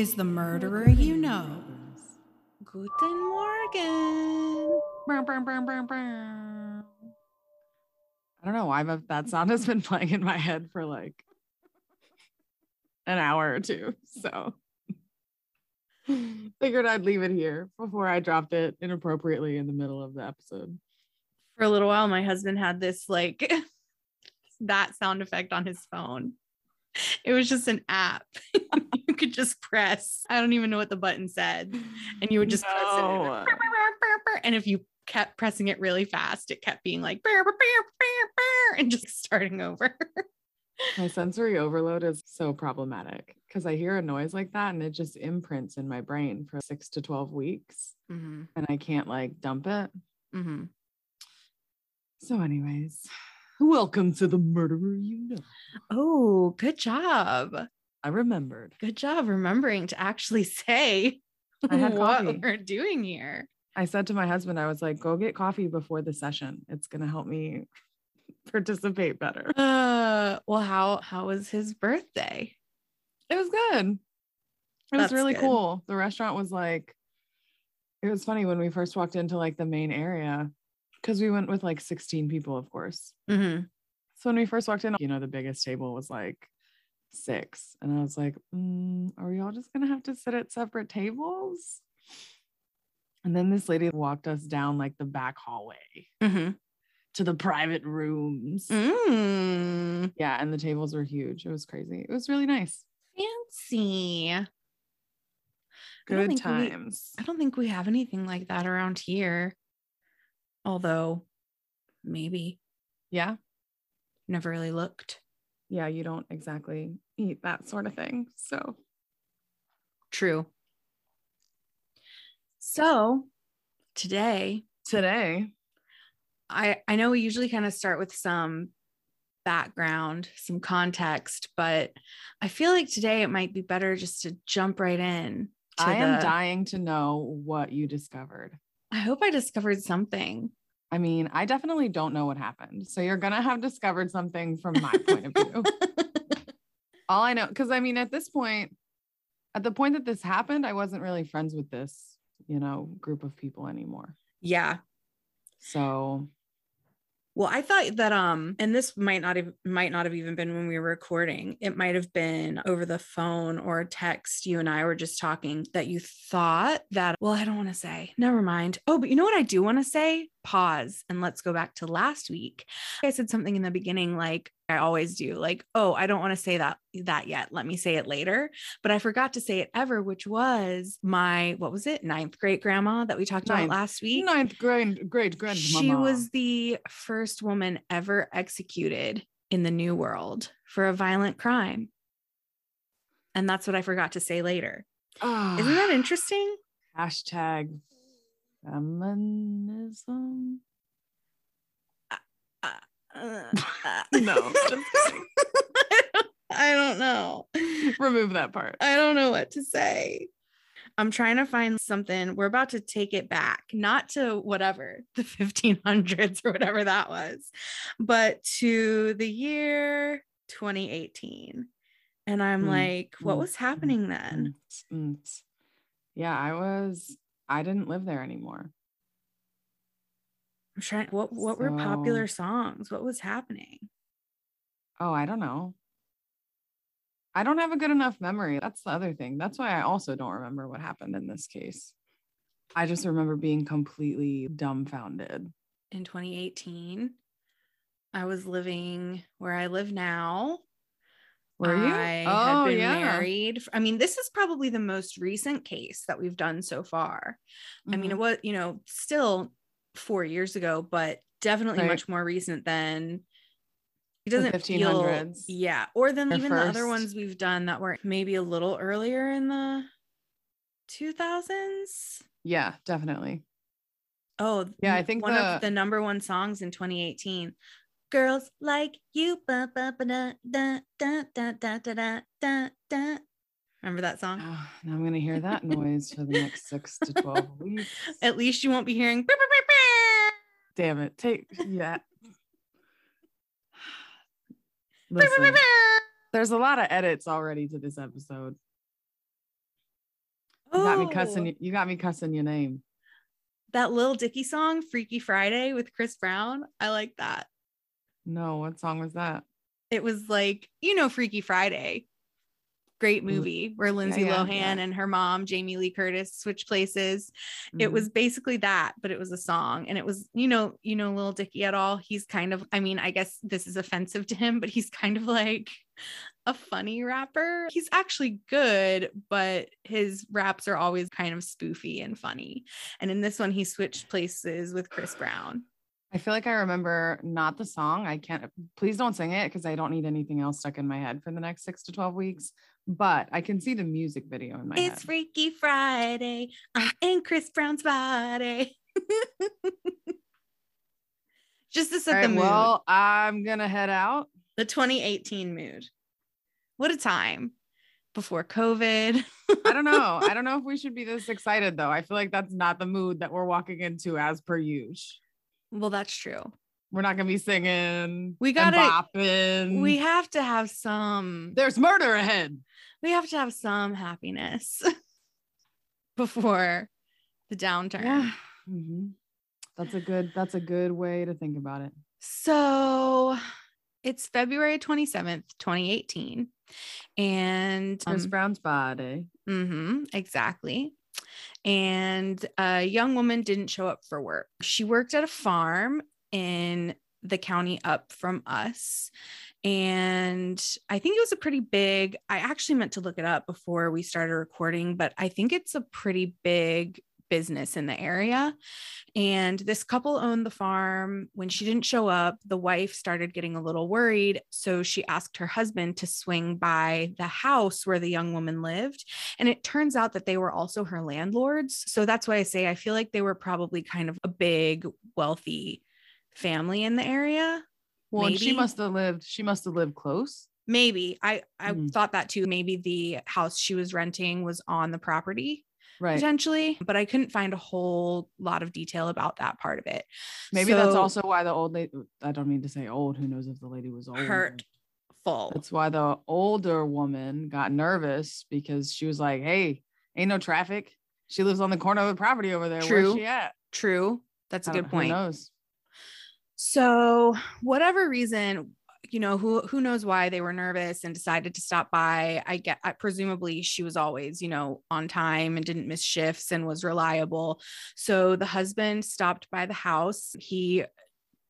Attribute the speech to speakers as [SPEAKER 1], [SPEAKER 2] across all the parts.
[SPEAKER 1] Is the murderer you know.
[SPEAKER 2] Guten Morgen.
[SPEAKER 3] I don't know why, but that sound has been playing in my head for like an hour or two. So figured I'd leave it here before I dropped it inappropriately in the middle of the episode.
[SPEAKER 2] For a little while, my husband had this like that sound effect on his phone. It was just an app. you could just press. I don't even know what the button said. And you would just press it. and it would
[SPEAKER 3] No.
[SPEAKER 2] brr, brr, brr, brr, brr. And if you kept pressing it really fast, it kept being like and just starting over.
[SPEAKER 3] My sensory overload is so problematic because I hear a noise like that and it just imprints in my brain for six to 12 weeks
[SPEAKER 2] Mm-hmm.
[SPEAKER 3] and I can't like dump it.
[SPEAKER 2] Mm-hmm.
[SPEAKER 3] So, anyways, welcome to the murderer you know.
[SPEAKER 2] Oh, good job.
[SPEAKER 3] I remembered.
[SPEAKER 2] Good job remembering to actually say
[SPEAKER 3] I had
[SPEAKER 2] what
[SPEAKER 3] coffee.
[SPEAKER 2] we're doing here.
[SPEAKER 3] I said to my husband, I was like, go get coffee before the session. It's going to help me participate better.
[SPEAKER 2] Uh, well, how how was his birthday?
[SPEAKER 3] It was good. It was really
[SPEAKER 2] good.
[SPEAKER 3] cool. The restaurant was like, it was funny when we first walked into like the main area because we went with like 16 people, of course.
[SPEAKER 2] Mm-hmm.
[SPEAKER 3] So when we first walked in, you know, the biggest table was like six. And I was like, mm, are we all just going to have to sit at separate tables? And then this lady walked us down like the back hallway
[SPEAKER 2] Mm-hmm.
[SPEAKER 3] to the private rooms.
[SPEAKER 2] Mm,
[SPEAKER 3] Yeah. And the tables were huge. It was crazy. It was really nice.
[SPEAKER 2] fancy. I
[SPEAKER 3] Good
[SPEAKER 2] we-
[SPEAKER 3] times.
[SPEAKER 2] I don't think we have anything like that around here. Although, maybe
[SPEAKER 3] Yeah.
[SPEAKER 2] never really looked.
[SPEAKER 3] Yeah. You don't exactly eat that sort of thing. So
[SPEAKER 2] True. So today,
[SPEAKER 3] today,
[SPEAKER 2] I I know we usually kind of start with some background, some context, but I feel like today it might be better just to jump right in.
[SPEAKER 3] I am
[SPEAKER 2] the-
[SPEAKER 3] dying to know what you discovered.
[SPEAKER 2] I hope I discovered something.
[SPEAKER 3] I mean, I definitely don't know what happened. So you're going to have discovered something from my point of view. All I know, because I mean, at this point, at the point that this happened, I wasn't really friends with this, you know, group of people anymore.
[SPEAKER 2] yeah.
[SPEAKER 3] So
[SPEAKER 2] Well, I thought that um and this might not have might not have even been when we were recording. It might have been over the phone or text you and I were just talking that you thought that well, I don't want to say. Never mind. Oh, but you know what I do want to say? Pause and let's go back to last week. I said something in the beginning like I always do, like, oh, I don't want to say that that yet. Let me say it later. But I forgot to say it ever, which was my what was it? Ninth great grandma that we talked
[SPEAKER 3] Ninth-
[SPEAKER 2] about last week
[SPEAKER 3] ninth grade, great grandmama.
[SPEAKER 2] she was the first woman ever executed in the new world for a violent crime and that's what i forgot to say later ah. isn't that interesting
[SPEAKER 3] Hashtag feminism.
[SPEAKER 2] Uh,
[SPEAKER 3] No,
[SPEAKER 2] i don't know
[SPEAKER 3] Remove that part.
[SPEAKER 2] i don't know what to say i'm trying to find something we're about to take it back not to whatever the 1500s or whatever that was but to the year 2018 and i'm
[SPEAKER 3] Mm,
[SPEAKER 2] like what
[SPEAKER 3] mm,
[SPEAKER 2] was happening then
[SPEAKER 3] Mm, mm. Yeah, I was, I didn't live there anymore.
[SPEAKER 2] i'm trying what what were popular songs what was happening
[SPEAKER 3] Oh, I don't know. I don't have a good enough memory. That's the other thing. That's why I also don't remember what happened in this case. I just remember being completely dumbfounded.
[SPEAKER 2] in 2018 i was living where i live now
[SPEAKER 3] Were you?
[SPEAKER 2] I
[SPEAKER 3] oh,
[SPEAKER 2] had been
[SPEAKER 3] yeah.
[SPEAKER 2] married. I mean, this is probably the most recent case that we've done so far. I mean, it
[SPEAKER 3] Mhm.
[SPEAKER 2] was, you know, still four years ago, but definitely
[SPEAKER 3] Right.
[SPEAKER 2] much more recent than it doesn't feel
[SPEAKER 3] 1500s.
[SPEAKER 2] yeah, or than even the other ones we've done that were maybe a little earlier in the 2000s.
[SPEAKER 3] yeah, definitely.
[SPEAKER 2] Oh,
[SPEAKER 3] Yeah, I think
[SPEAKER 2] one of
[SPEAKER 3] the-
[SPEAKER 2] the number one songs in 2018. Girls like you. ba, ba, ba, da, da, da, da, da, da, da, da, da. Remember that song?
[SPEAKER 3] Oh, now I'm going to hear that noise for the next six to 12 weeks.
[SPEAKER 2] At least you won't be hearing. "Brr, brr, brr, brr."
[SPEAKER 3] Damn it. Take, yeah. Listen. There's a lot of edits already to this episode. You got me cussing.
[SPEAKER 2] Oh,
[SPEAKER 3] You got me cussing your name.
[SPEAKER 2] that little Dicky song, Freaky Friday with Chris Brown. I like that.
[SPEAKER 3] No, what song was that?
[SPEAKER 2] It was like, you know, Freaky Friday. Great movie where Lindsay
[SPEAKER 3] yeah,
[SPEAKER 2] Lohan
[SPEAKER 3] yeah.
[SPEAKER 2] and her mom, Jamie Lee Curtis, switch places. It
[SPEAKER 3] Mhm.
[SPEAKER 2] was basically that, but it was a song. And it was, you know, you know, Lil Dicky at all. He's kind of, I mean, I guess this is offensive to him, but he's kind of like a funny rapper. He's actually good, but his raps are always kind of spoofy and funny. And in this one, he switched places with Chris Brown.
[SPEAKER 3] I feel like I remember not the song. I can't. Please don't sing it because I don't need anything else stuck in my head for the next six to twelve weeks. But I can see the music video in my
[SPEAKER 2] It's
[SPEAKER 3] head.
[SPEAKER 2] It's Freaky Friday. I'm in Chris Brown's body. Just to set
[SPEAKER 3] All
[SPEAKER 2] the mood,
[SPEAKER 3] well, I'm gonna head out.
[SPEAKER 2] the 2018 mood. What a time before COVID.
[SPEAKER 3] I don't know. I don't know if we should be this excited though. I feel like that's not the mood that we're walking into as per usual.
[SPEAKER 2] Well, that's true.
[SPEAKER 3] We're not gonna be singing.
[SPEAKER 2] We gotta-. We have to have some.
[SPEAKER 3] There's murder ahead.
[SPEAKER 2] We have to have some happiness before the downturn.
[SPEAKER 3] Yeah. Mhm. That's a good. That's a good way to think about it.
[SPEAKER 2] So it's February 27th, 2018. And
[SPEAKER 3] Chris
[SPEAKER 2] um,
[SPEAKER 3] Brown's body.
[SPEAKER 2] Mm-hmm, exactly. And a young woman didn't show up for work. She worked at a farm in the county up from us. And I think it was a pretty big, I actually meant to look it up before we started recording, but I think it's a pretty big business in the area. And this couple owned the farm. When she didn't show up, the wife started getting a little worried. So she asked her husband to swing by the house where the young woman lived. And it turns out that they were also her landlords. So that's why I say I feel like they were probably kind of a big, wealthy family in the area.
[SPEAKER 3] Well, she must have lived. She must have lived close.
[SPEAKER 2] Maybe I I
[SPEAKER 3] Mhm.
[SPEAKER 2] thought that too. Maybe the house she was renting was on the property
[SPEAKER 3] Right.
[SPEAKER 2] potentially, but I couldn't find a whole lot of detail about that part of it.
[SPEAKER 3] Maybe that's also why the old lady. I don't mean to say old. Who knows if the lady was old? or-
[SPEAKER 2] hurt full.
[SPEAKER 3] That's why the older woman got nervous because she was like, "Hey, ain't no traffic. She lives on the corner of the property over there.
[SPEAKER 2] True.
[SPEAKER 3] Where's she at?"
[SPEAKER 2] True. That's a good
[SPEAKER 3] don't- Who
[SPEAKER 2] point.
[SPEAKER 3] knows?
[SPEAKER 2] So, whatever reason, you know, who who knows why they were nervous and decided to stop by. I get I, presumably she was always, you know, on time and didn't miss shifts and was reliable. So the husband stopped by the house. He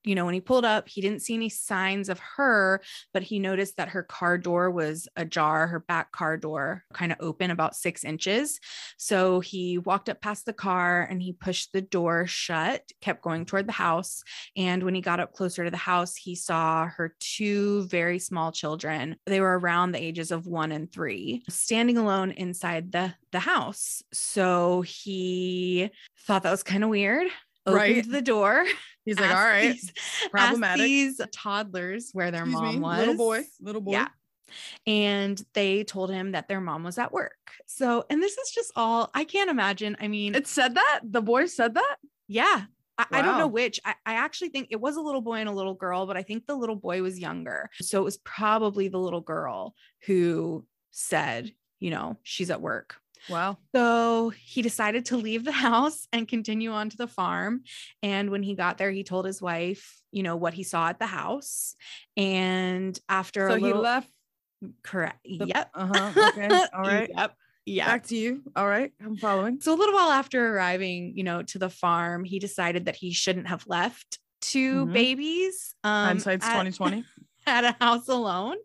[SPEAKER 2] you know, when he pulled up, he didn't see any signs of her, but he noticed that her car door was ajar, her back car door kind of open about six inches. So he walked up past the car and he pushed the door shut, kept going toward the house. And when he got up closer to the house, he saw her two very small children. They were around the ages of one and three, standing alone inside the, the house. So he thought that was kind of weird. Opened
[SPEAKER 3] Right.
[SPEAKER 2] the door.
[SPEAKER 3] He's like,
[SPEAKER 2] asked
[SPEAKER 3] "All right,
[SPEAKER 2] these-
[SPEAKER 3] problematic.
[SPEAKER 2] These toddlers where their
[SPEAKER 3] Excuse
[SPEAKER 2] mom
[SPEAKER 3] me,
[SPEAKER 2] was.
[SPEAKER 3] little boy, little boy."
[SPEAKER 2] Yeah. And they told him that their mom was at work. So, and this is just all I can't imagine. I mean,
[SPEAKER 3] It said that the boy said that.
[SPEAKER 2] yeah. I, I don't know which. I, I actually think it was a little boy and a little girl, but I think the little boy was younger. So it was probably the little girl who said, you know, she's at work.
[SPEAKER 3] Wow.
[SPEAKER 2] So he decided to leave the house and continue on to the farm. And when he got there, he told his wife, you know, what he saw at the house. And after
[SPEAKER 3] So
[SPEAKER 2] a
[SPEAKER 3] he left.
[SPEAKER 2] correct.
[SPEAKER 3] the-
[SPEAKER 2] yep.
[SPEAKER 3] Uh-huh. Okay. All right.
[SPEAKER 2] Yep. Yeah.
[SPEAKER 3] Back to you. All right. I'm following.
[SPEAKER 2] So a little while after arriving, you know, to the farm, he decided that he shouldn't have left 2
[SPEAKER 3] Mhm.
[SPEAKER 2] babies um,
[SPEAKER 3] Hindsight's
[SPEAKER 2] at-
[SPEAKER 3] 2020.
[SPEAKER 2] At a house alone.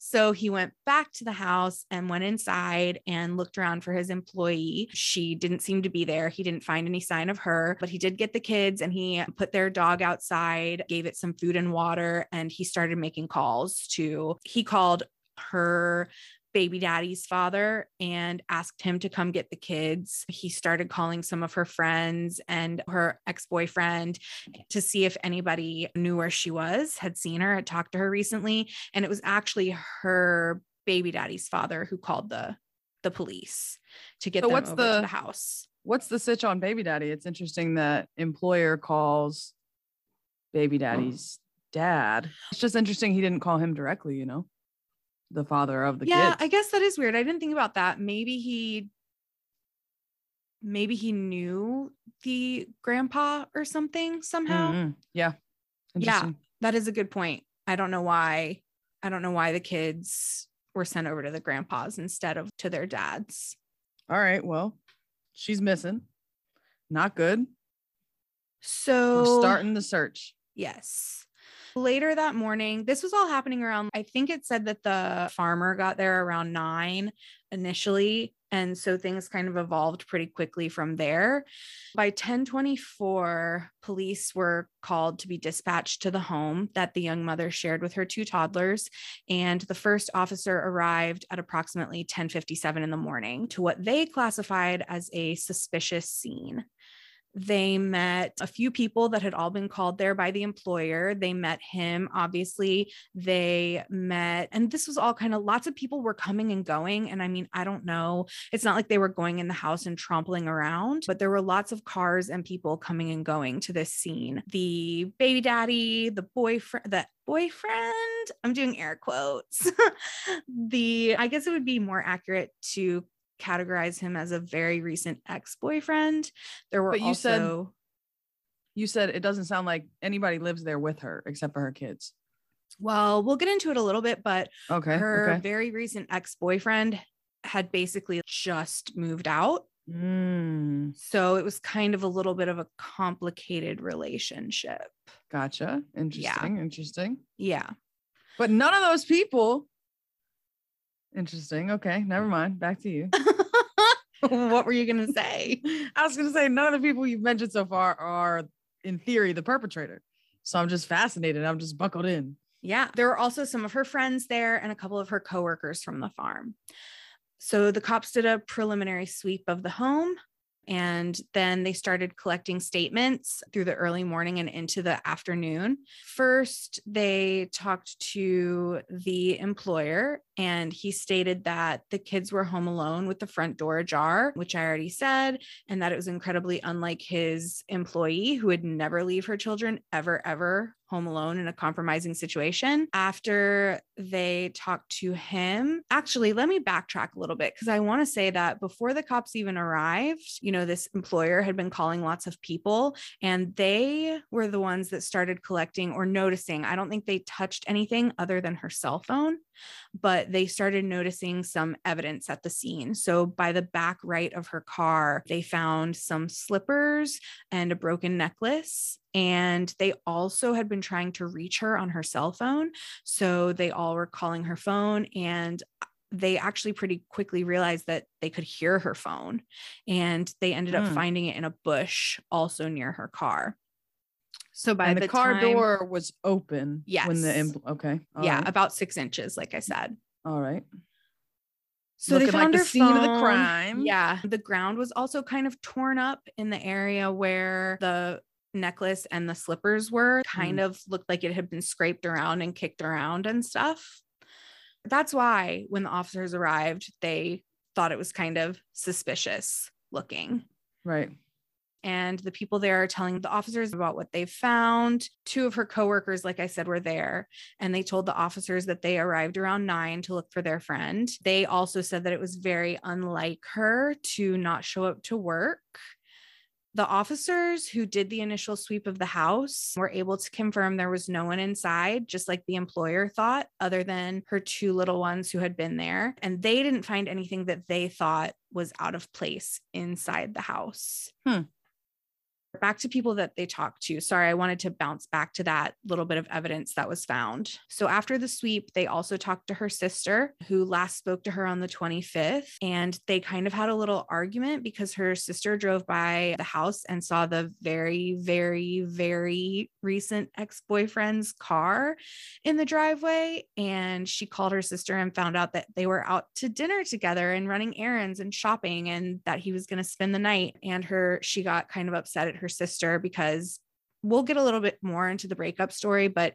[SPEAKER 2] So he went back to the house and went inside and looked around for his employee. She didn't seem to be there. He didn't find any sign of her, but he did get the kids and he put their dog outside, gave it some food and water, and he started making calls to, he called her baby daddy's father and asked him to come get the kids. He started calling some of her friends and her ex boyfriend to see if anybody knew where she was, had seen her, had talked to her recently. And it was actually her baby daddy's father who called the the police to get
[SPEAKER 3] So
[SPEAKER 2] them
[SPEAKER 3] what's
[SPEAKER 2] over to
[SPEAKER 3] the-
[SPEAKER 2] the house.
[SPEAKER 3] What's the sitch on baby daddy? It's interesting that employer calls baby oh. daddy's dad. It's just interesting he didn't call him directly, you know? The father of the
[SPEAKER 2] yeah,
[SPEAKER 3] kids.
[SPEAKER 2] I guess that is weird. I didn't think about that. Maybe he maybe he knew the grandpa or something somehow.
[SPEAKER 3] Mhm. Yeah.
[SPEAKER 2] Yeah. That is a good point. I don't know why. I don't know why the kids were sent over to the grandpas instead of to their dads.
[SPEAKER 3] All right. Well, she's missing. Not good.
[SPEAKER 2] So
[SPEAKER 3] We're starting the search.
[SPEAKER 2] Yes. Later that morning, this was all happening around, I think it said that the farmer got there around nine initially. And so things kind of evolved pretty quickly from there. By 1024, police were called to be dispatched to the home that the young mother shared with her two toddlers. And the first officer arrived at approximately 1057 in the morning to what they classified as a suspicious scene. They met a few people that had all been called there by the employer. They met him, obviously. They met, and this was all kind of lots of people were coming and going. And I mean, I don't know. It's not like they were going in the house and trampling around, but there were lots of cars and people coming and going to this scene. The baby daddy, the boyfriend, the boyfriend, I'm doing air quotes. the, I guess it would be more accurate to categorize him as a very recent ex-boyfriend. There were
[SPEAKER 3] But you said-
[SPEAKER 2] also
[SPEAKER 3] You said it doesn't sound like anybody lives there with her except for her kids.
[SPEAKER 2] well, we'll get into it a little bit, but
[SPEAKER 3] Okay.
[SPEAKER 2] her
[SPEAKER 3] okay.
[SPEAKER 2] very recent ex-boyfriend had basically just moved out.
[SPEAKER 3] Mm,
[SPEAKER 2] So it was kind of a little bit of a complicated relationship.
[SPEAKER 3] gotcha. Interesting. Interesting.
[SPEAKER 2] Yeah.
[SPEAKER 3] But none of those people. Interesting. Okay. Never mind. Back to you.
[SPEAKER 2] what were you going to say?
[SPEAKER 3] I was going to say none of the people you've mentioned so far are, in theory, the perpetrator. So I'm just fascinated. I'm just buckled in.
[SPEAKER 2] Yeah, there were also some of her friends there and a couple of her coworkers from the farm. So the cops did a preliminary sweep of the home and then they started collecting statements through the early morning and into the afternoon. First, they talked to the employer and he stated that the kids were home alone with the front door ajar, which I already said, and that it was incredibly unlike his employee who would never leave her children ever, ever home alone in a compromising situation. After they talked to him, actually, let me backtrack a little bit because I want to say that before the cops even arrived, you know, this employer had been calling lots of people and they were the ones that started collecting or noticing. I don't think they touched anything other than her cell phone, but they started noticing some evidence at the scene. So by the back right of her car, they found some slippers and a broken necklace. And they also had been trying to reach her on her cell phone. So they all were calling her phone and they actually pretty quickly realized that they could hear her phone and they ended up
[SPEAKER 3] Hmm.
[SPEAKER 2] finding it in a bush also near her car. So by
[SPEAKER 3] and the, car
[SPEAKER 2] time-
[SPEAKER 3] door was open. When the
[SPEAKER 2] Yes.
[SPEAKER 3] impl- okay. all
[SPEAKER 2] yeah,
[SPEAKER 3] right,
[SPEAKER 2] about six inches, like I said.
[SPEAKER 3] All right.
[SPEAKER 2] So they
[SPEAKER 3] Looking like
[SPEAKER 2] found
[SPEAKER 3] the
[SPEAKER 2] her
[SPEAKER 3] scene of the
[SPEAKER 2] phone.
[SPEAKER 3] crime.
[SPEAKER 2] Yeah, the ground was also kind of torn up in the area where the necklace and the slippers were. Kind
[SPEAKER 3] Mm.
[SPEAKER 2] of looked like it had been scraped around and kicked around and stuff. That's why when the officers arrived, they thought it was kind of suspicious looking.
[SPEAKER 3] Right.
[SPEAKER 2] And the people there are telling the officers about what they found. Two of her coworkers, like I said, were there and they told the officers that they arrived around nine to look for their friend. They also said that it was very unlike her to not show up to work. The officers who did the initial sweep of the house were able to confirm there was no one inside, just like the employer thought, other than her two little ones who had been there. And they didn't find anything that they thought was out of place inside the house.
[SPEAKER 3] Hmm.
[SPEAKER 2] Back to people that they talked to. Sorry, I wanted to bounce back to that little bit of evidence that was found. So after the sweep, they also talked to her sister, who last spoke to her on the 25th. And they kind of had a little argument because her sister drove by the house and saw the very, very, very recent ex boyfriend's car in the driveway. And she called her sister and found out that they were out to dinner together and running errands and shopping and that he was going to spend the night. And her, she got kind of upset at her sister because we'll get a little bit more into the breakup story, but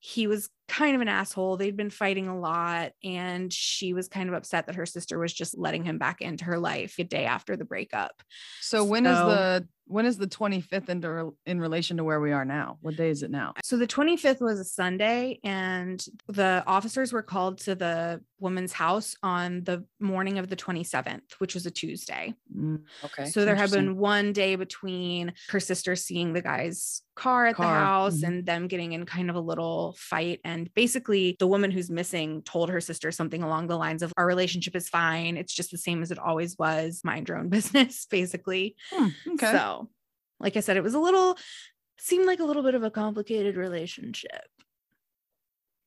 [SPEAKER 2] he was kind of an asshole. They'd been fighting a lot, and she was kind of upset that her sister was just letting him back into her life a day after the breakup.
[SPEAKER 3] So when is
[SPEAKER 2] So-
[SPEAKER 3] the when is the 25th in, in relation to where we are now? What day is it now?
[SPEAKER 2] So the 25th was a Sunday, and the officers were called to the woman's house on the morning of the 27th, which was a Tuesday.
[SPEAKER 3] Mm, okay.
[SPEAKER 2] So there had been one day between her sister seeing the guy's car at the
[SPEAKER 3] Car,
[SPEAKER 2] house
[SPEAKER 3] mhm.
[SPEAKER 2] and them getting in kind of a little fight. And basically, the woman who's missing told her sister something along the lines of, Our relationship is fine. It's just the same as it always was. Mind your own business, basically.
[SPEAKER 3] Hmm, okay.
[SPEAKER 2] So, like I said, it was a little, seemed like a little bit of a complicated relationship.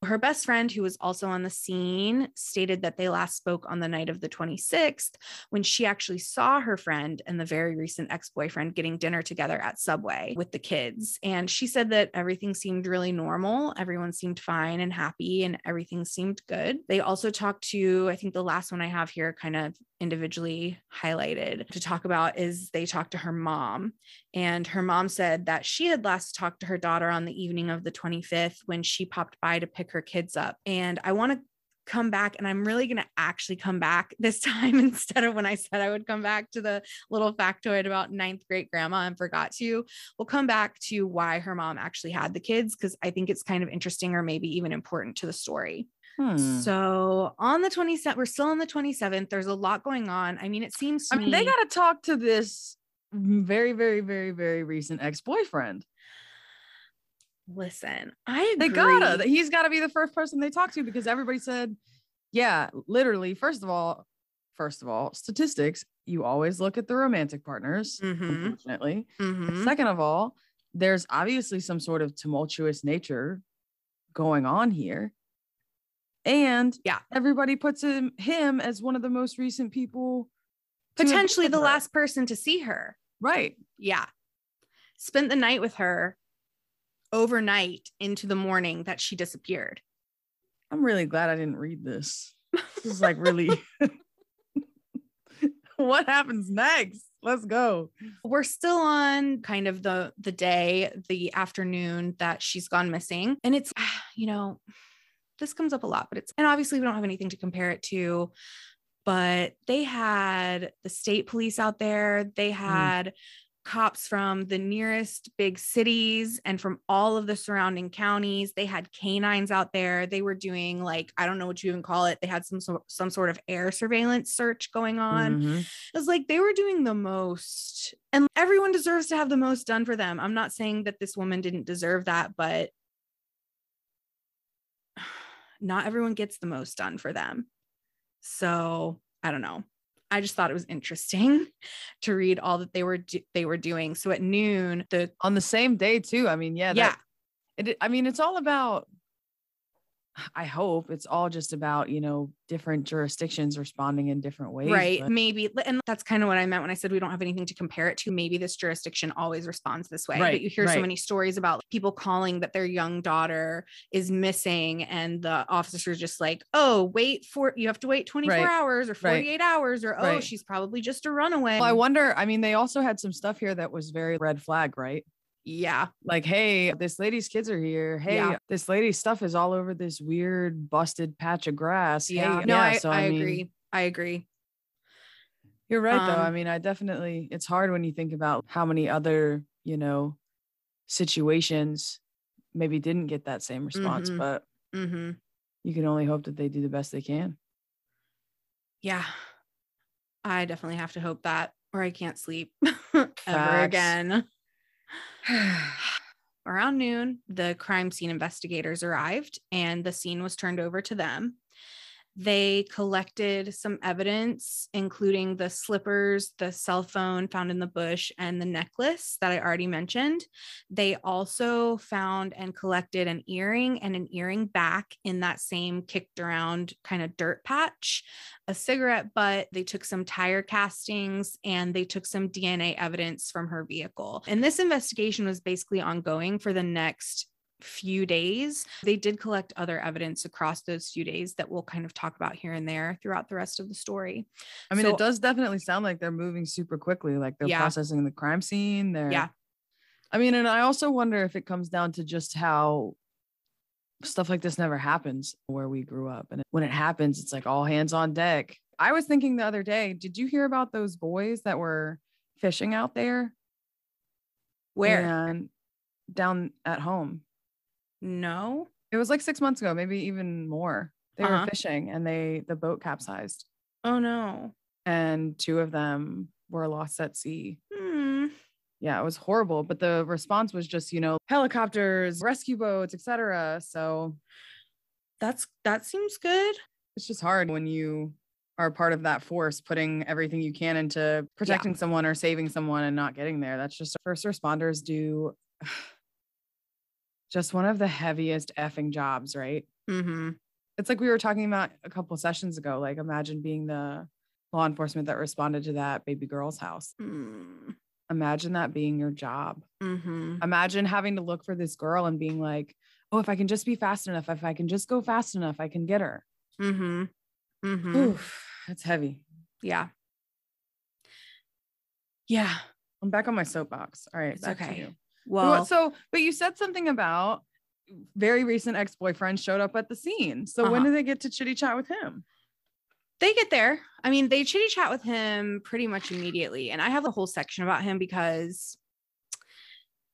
[SPEAKER 2] Her best friend, who was also on the scene, stated that they last spoke on the night of the 26th when she actually saw her friend and the very recent ex boyfriend getting dinner together at Subway with the kids. And she said that everything seemed really normal. Everyone seemed fine and happy, and everything seemed good. They also talked to, I think the last one I have here kind of individually highlighted to talk about is they talked to her mom. And her mom said that she had last talked to her daughter on the evening of the 25th when she popped by to pick her kids up. And I want to come back and I'm really going to actually come back this time instead of when I said I would come back to the little factoid about ninth great grandma and forgot to. We'll come back to why her mom actually had the kids because I think it's kind of interesting or maybe even important to the story.
[SPEAKER 3] Hmm.
[SPEAKER 2] So on the 27th, we're still on the 27th. There's a lot going on. I mean, it seems to
[SPEAKER 3] I mean, they got to talk to this very, very, very, very recent ex boyfriend.
[SPEAKER 2] listen. I
[SPEAKER 3] They gotta. He's got to be the first person they talk to because everybody said, yeah, literally. First of all, first of all, statistics. You always look at the romantic partners.
[SPEAKER 2] Mhm.
[SPEAKER 3] Unfortunately.
[SPEAKER 2] Mhm.
[SPEAKER 3] Second of all, there's obviously some sort of tumultuous nature going on here. And
[SPEAKER 2] Yeah.
[SPEAKER 3] everybody puts him him as one of the most recent people to have been
[SPEAKER 2] Potentially the last person to see her.
[SPEAKER 3] Right.
[SPEAKER 2] Yeah. Spent the night with her overnight into the morning that she disappeared.
[SPEAKER 3] I'm really glad I didn't read this. This is like really what happens next? Let's go.
[SPEAKER 2] We're still on kind of the the day, the afternoon that she's gone missing. And it's you know, this comes up a lot, but it's and obviously we don't have anything to compare it to. But they had the state police out there. They had cops from the nearest big cities and from all of the surrounding counties. They had canines out there. They were doing like I don't know what you even call it. They had some sort some sort of air surveillance search going on.
[SPEAKER 3] Mhm.
[SPEAKER 2] It was like they were doing the most, and everyone deserves to have the most done for them. I'm not saying that this woman didn't deserve that, but not everyone gets the most done for them. So I don't know. I just thought it was interesting to read all that they were do- they were doing. So at noon, the
[SPEAKER 3] On the same day too. I mean, yeah,
[SPEAKER 2] yeah,
[SPEAKER 3] that- it, I mean, it's all about I hope it's all just about, you know, different jurisdictions responding in different ways.
[SPEAKER 2] right
[SPEAKER 3] but-
[SPEAKER 2] maybe and that's kind of what i meant when i said we don't have anything to compare it to maybe this jurisdiction always responds this way
[SPEAKER 3] Right,
[SPEAKER 2] but you hear so many stories about people calling that their young daughter is missing and the officers just like oh wait for you have to wait 24
[SPEAKER 3] Right,
[SPEAKER 2] hours or
[SPEAKER 3] right,
[SPEAKER 2] 48 hours or oh
[SPEAKER 3] right.
[SPEAKER 2] she's probably just a runaway
[SPEAKER 3] Well, I wonder, I mean, they also had some stuff here that was very red flag, right?
[SPEAKER 2] Yeah
[SPEAKER 3] Like, hey, this lady's kids are here. Hey,
[SPEAKER 2] Yeah.
[SPEAKER 3] this lady's stuff is all over this weird busted patch of grass.
[SPEAKER 2] yeah
[SPEAKER 3] Hey,
[SPEAKER 2] no i,
[SPEAKER 3] so
[SPEAKER 2] I,
[SPEAKER 3] mean,
[SPEAKER 2] agree i agree
[SPEAKER 3] You're right, though. I
[SPEAKER 2] Um,
[SPEAKER 3] mean, I definitely, it's hard when you think about how many other, you know, situations maybe didn't get that same response,
[SPEAKER 2] Mhm.
[SPEAKER 3] but
[SPEAKER 2] hmm
[SPEAKER 3] you can only hope that they do the best they can.
[SPEAKER 2] yeah i definitely have to hope that or i can't sleep ever again Around noon, the crime scene investigators arrived and the scene was turned over to them. They collected some evidence, including the slippers, the cell phone found in the bush, and the necklace that I already mentioned. They also found and collected an earring and an earring back in that same kicked around kind of dirt patch, a cigarette butt. They took some tire castings and they took some DNA evidence from her vehicle. And this investigation was basically ongoing for the next few days. They did collect other evidence across those few days that we'll kind of talk about here and there throughout the rest of the story.
[SPEAKER 3] I mean,
[SPEAKER 2] So-
[SPEAKER 3] it does definitely sound like they're moving super quickly. Like they're
[SPEAKER 2] Yeah.
[SPEAKER 3] processing the crime scene. They're,
[SPEAKER 2] Yeah.
[SPEAKER 3] I mean, and I also wonder if it comes down to just how stuff like this never happens where we grew up. And when it happens, it's like all hands on deck. I was thinking the other day, did you hear about those boys that were fishing out there?
[SPEAKER 2] Where?
[SPEAKER 3] And down at home.
[SPEAKER 2] No.
[SPEAKER 3] It was like six months ago, maybe even more. They
[SPEAKER 2] Uh-huh.
[SPEAKER 3] were fishing and they the boat capsized.
[SPEAKER 2] Oh no.
[SPEAKER 3] And two of them were lost at sea.
[SPEAKER 2] Hmm.
[SPEAKER 3] Yeah, it was horrible. But the response was just, you know, helicopters, rescue boats, etc. So
[SPEAKER 2] That's that seems good.
[SPEAKER 3] it's just hard when you are part of that force, putting everything you can into protecting someone or saving someone and not getting there. That's just first responders do just one of the heaviest effing jobs, right?
[SPEAKER 2] Mm-hmm.
[SPEAKER 3] It's like we were talking about a couple sessions ago. Like, imagine being the law enforcement that responded to that baby girl's house.
[SPEAKER 2] Mm.
[SPEAKER 3] Imagine that being your job.
[SPEAKER 2] Mm-hmm.
[SPEAKER 3] Imagine having to look for this girl and being like, oh, if I can just be fast enough, if I can just go fast enough, I can get her.
[SPEAKER 2] Mm-hmm. Mm-hmm.
[SPEAKER 3] Oof, it's heavy.
[SPEAKER 2] Yeah. Yeah.
[SPEAKER 3] I'm back on my soapbox. All right,
[SPEAKER 2] It's
[SPEAKER 3] back to
[SPEAKER 2] okay. Well,
[SPEAKER 3] so, but you said something about very recent ex boyfriend showed up at the scene. So when
[SPEAKER 2] Uh-huh.
[SPEAKER 3] do they get to chitty chat with him?
[SPEAKER 2] they get there. I mean, they chitty chat with him pretty much immediately. And I have a whole section about him because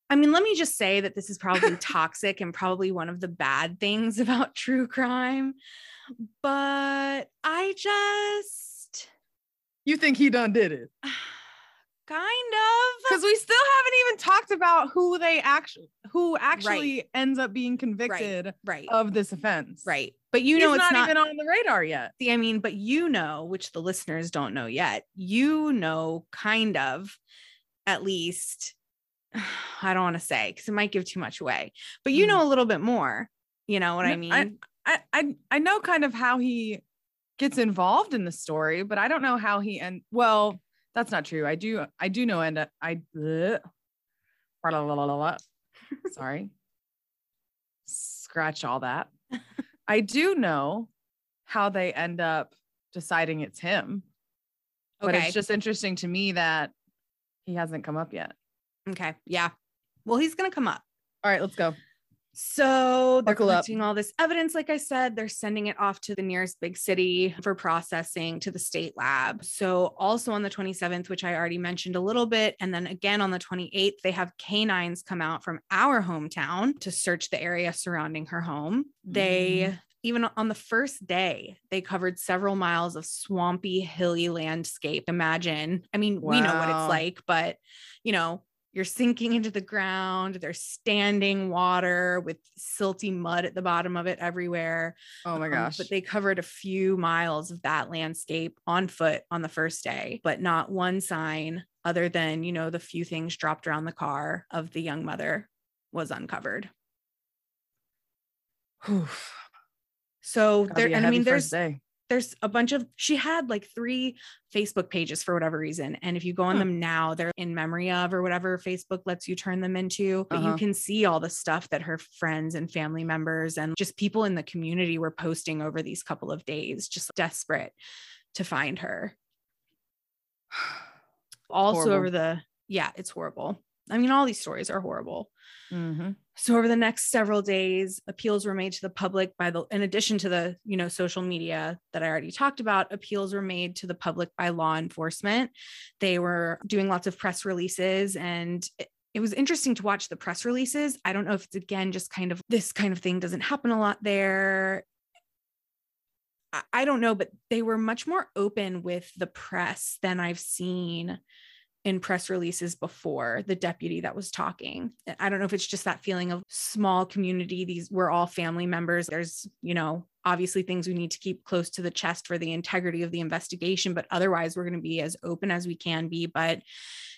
[SPEAKER 2] I mean, let me just say that this is probably toxic and probably one of the bad things about true crime. But I just
[SPEAKER 3] You think he done did it?
[SPEAKER 2] kind of
[SPEAKER 3] Because we still haven't even talked about who they actually who actually ends up being convicted
[SPEAKER 2] right.
[SPEAKER 3] of this offense.
[SPEAKER 2] right. But you
[SPEAKER 3] You
[SPEAKER 2] know it's
[SPEAKER 3] not,
[SPEAKER 2] not
[SPEAKER 3] even on the radar yet.
[SPEAKER 2] See, I mean, but you know, which the listeners don't know yet, you know, kind of, at least, I don't want to say because it might give too much away, but you know mm-hmm. a little bit more. You know what I mean?
[SPEAKER 3] I- I, I I know kind of how he gets involved in the story, but I don't know how he and well, that's not true. I do I do know and uh, I bleh. Sorry. Scratch all that. I do know how they end up deciding it's him, but
[SPEAKER 2] okay.
[SPEAKER 3] it's just interesting to me that he hasn't come up yet.
[SPEAKER 2] okay. Yeah. Well, he's going to come up.
[SPEAKER 3] All right, let's go.
[SPEAKER 2] So they're
[SPEAKER 3] Buckle up.
[SPEAKER 2] collecting all this evidence. Like I said, they're sending it off to the nearest big city for processing to the state lab. So also on the 27th, which I already mentioned a little bit, and then again on the 28th, they have canines come out from our hometown to search the area surrounding her home. They mm. even on the first day, they covered several miles of swampy, hilly landscape. Imagine, I mean, we know what it's like, but you know, you're sinking into the ground. There's standing water with silty mud at the bottom of it everywhere.
[SPEAKER 3] Oh my
[SPEAKER 2] Um,
[SPEAKER 3] gosh.
[SPEAKER 2] but they covered a few miles of that landscape on foot on the first day, but not one sign other than, you know, the few things dropped around the car of the young mother was uncovered. So
[SPEAKER 3] Gotta
[SPEAKER 2] there, and I mean, there's
[SPEAKER 3] day.
[SPEAKER 2] There's a bunch of she had like three Facebook pages for whatever reason. And if you go on
[SPEAKER 3] Huh.
[SPEAKER 2] them now, they're in memory of or whatever Facebook lets you turn them into. But you
[SPEAKER 3] Uh-huh.
[SPEAKER 2] can see all the stuff that her friends and family members and just people in the community were posting over these couple of days, just desperate to find her. Also
[SPEAKER 3] Horrible.
[SPEAKER 2] over the yeah, it's horrible. I mean, all these stories are horrible.
[SPEAKER 3] Mhm.
[SPEAKER 2] So over the next several days, appeals were made to the public by the in addition to the, you know, social media that I already talked about, appeals were made to the public by law enforcement. They were doing lots of press releases and it, it was interesting to watch the press releases. I don't know if it's again just kind of this kind of thing doesn't happen a lot there. I- I don't know, but they were much more open with the press than I've seen in press releases before the deputy that was talking. I don't know if it's just that feeling of small community. These we're all family members. There's, you know, obviously things we need to keep close to the chest for the integrity of the investigation, but otherwise we're going to be as open as we can be. But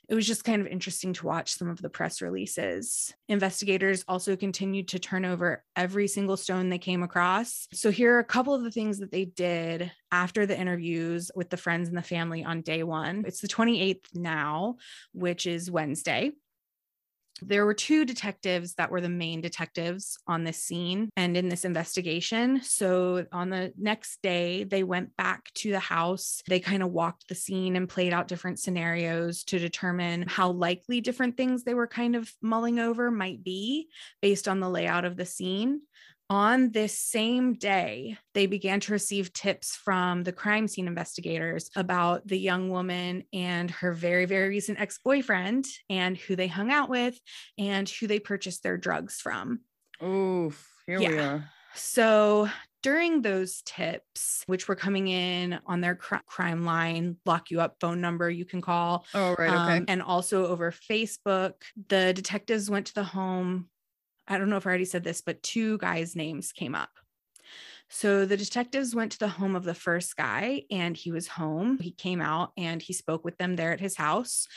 [SPEAKER 2] it was just kind of interesting to watch some of the press releases. Investigators also continued to turn over every single stone they came across. So, here are a couple of the things that they did after the interviews with the friends and the family on day one. It's the 28th now, which is Wednesday. There were two detectives that were the main detectives on this scene and in this investigation. So, on the next day, they went back to the house. They kind of walked the scene and played out different scenarios to determine how likely different things they were kind of mulling over might be based on the layout of the scene. On this same day, they began to receive tips from the crime scene investigators about the young woman and her very, very recent ex boyfriend and who they hung out with and who they purchased their drugs from.
[SPEAKER 3] Oof, here we
[SPEAKER 2] Yeah.
[SPEAKER 3] are.
[SPEAKER 2] So during those tips, which were coming in on their cr- crime line, lock you up phone number you can call,
[SPEAKER 3] Oh, right. Okay.
[SPEAKER 2] um, and also over Facebook, the detectives went to the home. I don't know if I already said this, but two guys' names came up. So the detectives went to the home of the first guy and he was home. He came out and he spoke with them there at his house.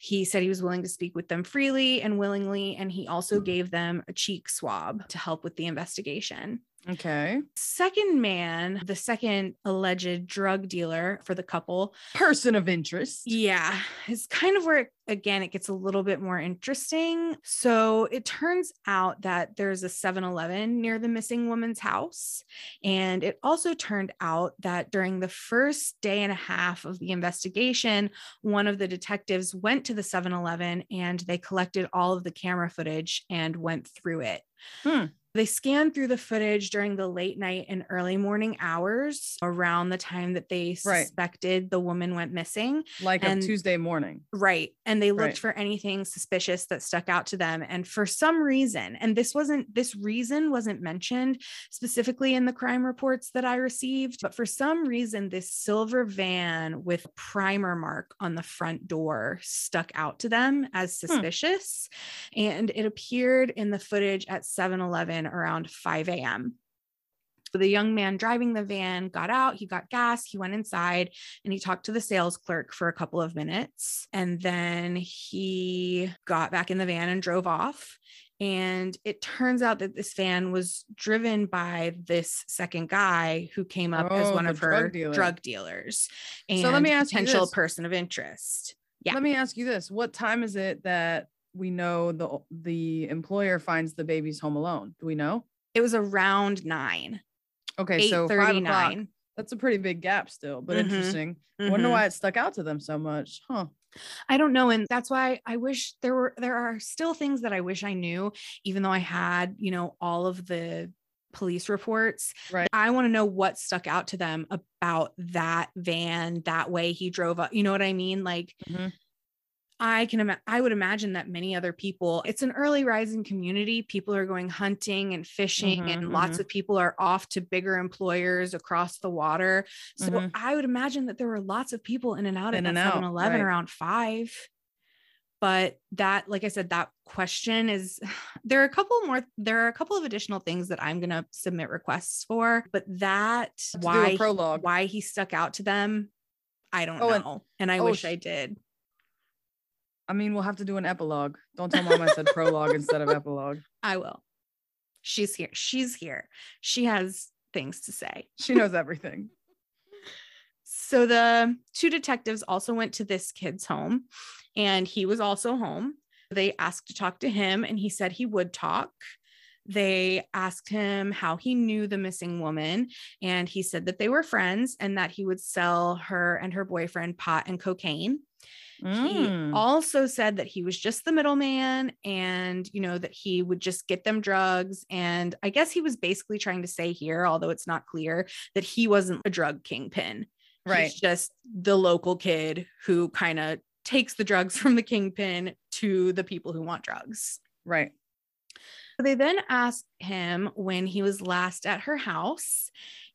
[SPEAKER 2] He said he was willing to speak with them freely and willingly. And he also gave them a cheek swab to help with the investigation.
[SPEAKER 3] Okay.
[SPEAKER 2] Second man, the second alleged drug dealer for the couple,
[SPEAKER 3] Person of interest.
[SPEAKER 2] yeah, it's kind of where, again, it gets a little bit more interesting. So it turns out that there's a 7 Eleven near the missing woman's house. And it also turned out that during the first day and a half of the investigation, one of the detectives went to the 7 Eleven and they collected all of the camera footage and went through it.
[SPEAKER 3] Hmm.
[SPEAKER 2] They scanned through the footage during the late night and early morning hours around the time that they
[SPEAKER 3] Right.
[SPEAKER 2] suspected the woman went missing.
[SPEAKER 3] Like
[SPEAKER 2] And-
[SPEAKER 3] a Tuesday morning.
[SPEAKER 2] Right. And they looked
[SPEAKER 3] Right.
[SPEAKER 2] for anything suspicious that stuck out to them. And for some reason, and this wasn't, this reason wasn't mentioned specifically in the crime reports that I received, but for some reason, this silver van with a primer mark on the front door stuck out to them as hmm. suspicious. And it appeared in the footage at 7 Eleven around 5 a.m. So the young man driving the van got out, he got gas, he went inside and he talked to the sales clerk for a couple of minutes. And then he got back in the van and drove off. And it turns out that this van was driven by this second guy who came up as
[SPEAKER 3] oh,
[SPEAKER 2] one of her
[SPEAKER 3] drug dealer.
[SPEAKER 2] drug dealers and
[SPEAKER 3] So let me ask you
[SPEAKER 2] potential person of interest. Yeah.
[SPEAKER 3] Let me ask you this. What time is it that we know the the employer finds the babies home alone? Do we know?
[SPEAKER 2] It was around nine,
[SPEAKER 3] Okay, so five o'clock.
[SPEAKER 2] thirty-nine.
[SPEAKER 3] That's a pretty big gap still, but
[SPEAKER 2] Mhm,
[SPEAKER 3] interesting. Wonder
[SPEAKER 2] Mhm.
[SPEAKER 3] why it stuck out to them so much, huh?
[SPEAKER 2] I don't know. And that's why I wish there were, there are still things that I wish I knew, even though I had, you know, all of the police reports.
[SPEAKER 3] Right.
[SPEAKER 2] I want to know what stuck out to them about that van, that way he drove up. You know what I mean? Like,
[SPEAKER 3] Mhm.
[SPEAKER 2] I can, ima- I would imagine that many other people, it's an early rising community. People are going hunting and fishing,
[SPEAKER 3] Mhm,
[SPEAKER 2] and lots of people are off to bigger employers across the water. So
[SPEAKER 3] Mhm.
[SPEAKER 2] I would imagine that there were lots of people in and out
[SPEAKER 3] In
[SPEAKER 2] at
[SPEAKER 3] and
[SPEAKER 2] that
[SPEAKER 3] out,
[SPEAKER 2] 7 Eleven
[SPEAKER 3] right.
[SPEAKER 2] around five. But that, like I said, that question is there are a couple more, there are a couple of additional things that I'm going to submit requests for, but that
[SPEAKER 3] a
[SPEAKER 2] why, he-
[SPEAKER 3] prologue.
[SPEAKER 2] why he stuck out to them, I don't
[SPEAKER 3] Oh, and-
[SPEAKER 2] know. And, I
[SPEAKER 3] oh,
[SPEAKER 2] wish
[SPEAKER 3] sh-
[SPEAKER 2] I did.
[SPEAKER 3] I mean, we'll have to do an epilogue. Don't tell mom I said prologue instead of epilogue.
[SPEAKER 2] I will. She's here. She's here. She has things to say.
[SPEAKER 3] She knows everything.
[SPEAKER 2] So the two detectives also went to this kid's home and he was also home. They asked to talk to him and he said he would talk. They asked him how he knew the missing woman and he said that they were friends and that he would sell her and her boyfriend pot and cocaine. He
[SPEAKER 3] Mm.
[SPEAKER 2] also said that he was just the middleman and, you know, that he would just get them drugs. And I guess he was basically trying to say here, although it's not clear, that he wasn't a drug kingpin.
[SPEAKER 3] Right.
[SPEAKER 2] He's just the local kid who kind of takes the drugs from the kingpin to the people who want drugs.
[SPEAKER 3] Right.
[SPEAKER 2] So They then asked him when he was last at her house.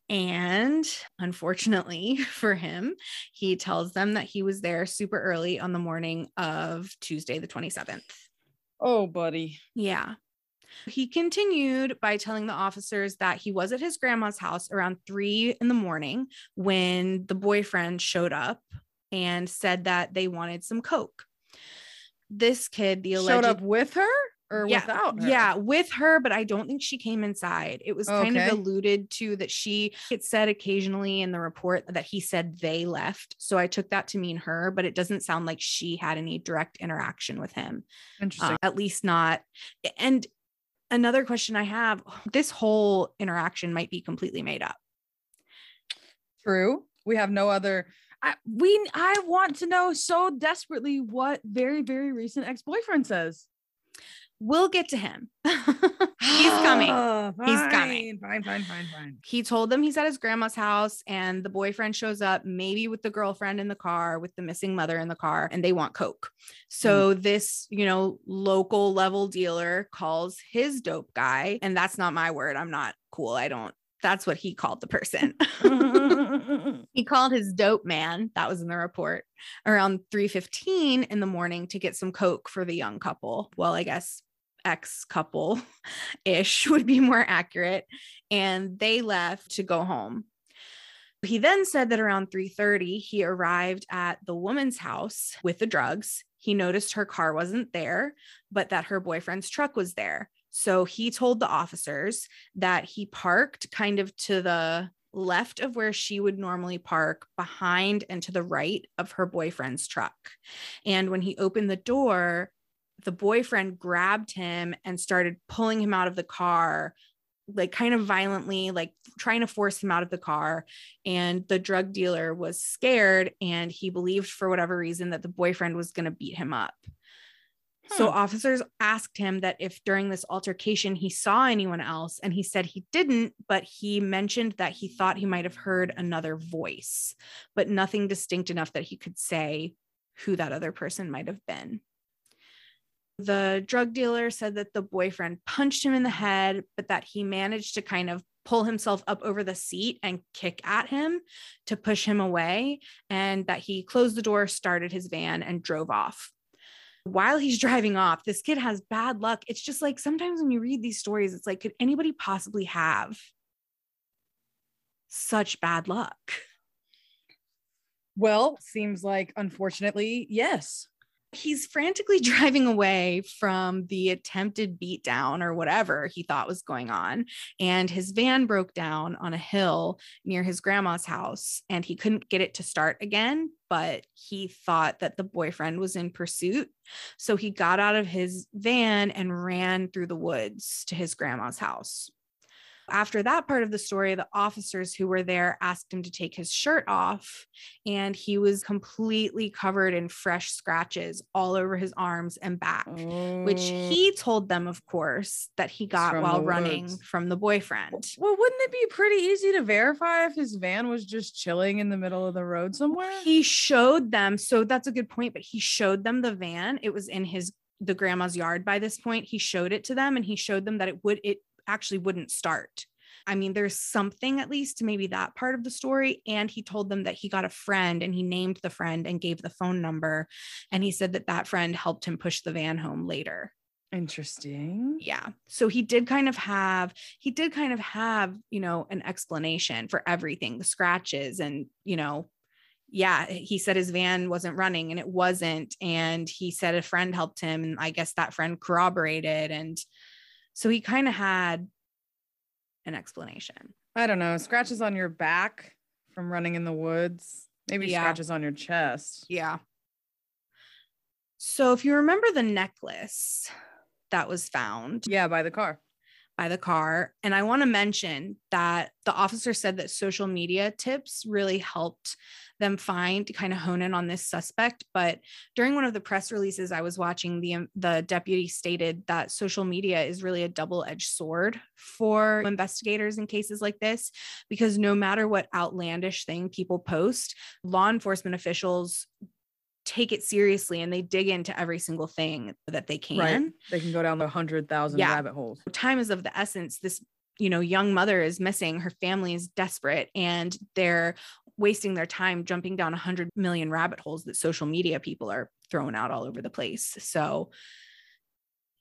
[SPEAKER 2] And unfortunately for him, he tells them that he was there super early on the morning of Tuesday, the 27th.
[SPEAKER 3] Oh, buddy.
[SPEAKER 2] Yeah. He continued by telling the officers that he was at his grandma's house around three in the morning when the boyfriend showed up and said that they wanted some Coke. This kid, the alleged
[SPEAKER 3] Showed up with her or
[SPEAKER 2] yeah,
[SPEAKER 3] without her?
[SPEAKER 2] Yeah, with her, but I don't think she came inside. It was kind
[SPEAKER 3] Okay.
[SPEAKER 2] of alluded to that she it said occasionally in the report that he said they left. So I took that to mean her, but it doesn't sound like she had any direct interaction with him.
[SPEAKER 3] Interesting.
[SPEAKER 2] Uh, at least not. And another question I have, this whole interaction might be completely made up.
[SPEAKER 3] True. We have no other. I we I want to know so desperately what very very recent ex boyfriend says.
[SPEAKER 2] We'll get to him. He's coming.
[SPEAKER 3] Oh,
[SPEAKER 2] He's coming.
[SPEAKER 3] Fine, fine, fine, fine.
[SPEAKER 2] He told them he's at his grandma's house, and the boyfriend shows up, maybe with the girlfriend in the car, with the missing mother in the car, and they want Coke. So, hmm. this, you know, local level dealer calls his dope guy, and that's not my word. I'm not cool. I don't, that's what he called the person. he called his dope man that was in the report around 3.15 in the morning to get some coke for the young couple well i guess ex couple ish would be more accurate and they left to go home. He then said that around 3:30 he arrived at the woman's house with the drugs. He noticed her car wasn't there but that her boyfriend's truck was there. So he told the officers that he parked kind of to the left of where she would normally park, behind and to the right of her boyfriend's truck. And when he opened the door, the boyfriend grabbed him and started pulling him out of the car, like kind of violently, like trying to force him out of the car. And the drug dealer was scared and he believed, for whatever reason, that the boyfriend was going to beat him up. So
[SPEAKER 3] Hmm.
[SPEAKER 2] officers asked him that if during this altercation he saw anyone else, and he said he didn't, but he mentioned that he thought he might have heard another voice, but nothing distinct enough that he could say who that other person might have been. The drug dealer said that the boyfriend punched him in the head, but that he managed to kind of pull himself up over the seat and kick at him to push him away, and that he closed the door, started his van, and drove off while he's driving off, this kid has bad luck. It's just like sometimes when you read these stories, it's like, could anybody possibly have such bad luck?
[SPEAKER 3] Well, seems like unfortunately, yes.
[SPEAKER 2] He's frantically driving away from the attempted beatdown or whatever he thought was going on. And his van broke down on a hill near his grandma's house and he couldn't get it to start again. But he thought that the boyfriend was in pursuit. So he got out of his van and ran through the woods to his grandma's house. After that part of the story, the officers who were there asked him to take his shirt off, and he was completely covered in fresh scratches all over his arms and back, which
[SPEAKER 3] Mm.
[SPEAKER 2] he told them, of course, that he got
[SPEAKER 3] from
[SPEAKER 2] while running
[SPEAKER 3] woods.
[SPEAKER 2] from the boyfriend.
[SPEAKER 3] Well, wouldn't it be pretty easy to verify if his van was just chilling in the middle of the road somewhere?
[SPEAKER 2] He showed them, so that's a good point, but he showed them the van. It was in his the grandma's yard by this point. He showed it to them and he showed them that it would it actually wouldn't start. I mean, there's something at least to maybe that part of the story. And he told them that he got a friend and he named the friend and gave the phone number. And he said that that friend helped him push the van home later.
[SPEAKER 3] Interesting.
[SPEAKER 2] Yeah. So he did kind of have, he did kind of have, you know, an explanation for everything the scratches and, you know, yeah, he said his van wasn't running and it wasn't. And he said a friend helped him. And I guess that friend corroborated. And so he kind of had an explanation.
[SPEAKER 3] I don't know. Scratches on your back from running in the woods. Maybe
[SPEAKER 2] Yeah.
[SPEAKER 3] scratches on your chest.
[SPEAKER 2] Yeah. So if you remember the necklace that was found
[SPEAKER 3] Yeah, by the car.
[SPEAKER 2] By the car, and I want to mention that the officer said that social media tips really helped them find kind of hone in on this suspect. But during one of the press releases I was watching, the um, the deputy stated that social media is really a double edged sword for investigators in cases like this, because no matter what outlandish thing people post, law enforcement officials take it seriously and they dig into every single thing that they can
[SPEAKER 3] Right. They can go down the hundred thousand
[SPEAKER 2] Yeah.
[SPEAKER 3] rabbit holes.
[SPEAKER 2] time is of the essence this you know young mother is missing her family is desperate and they're wasting their time jumping down 100 million rabbit holes that social media people are throwing out all over the place so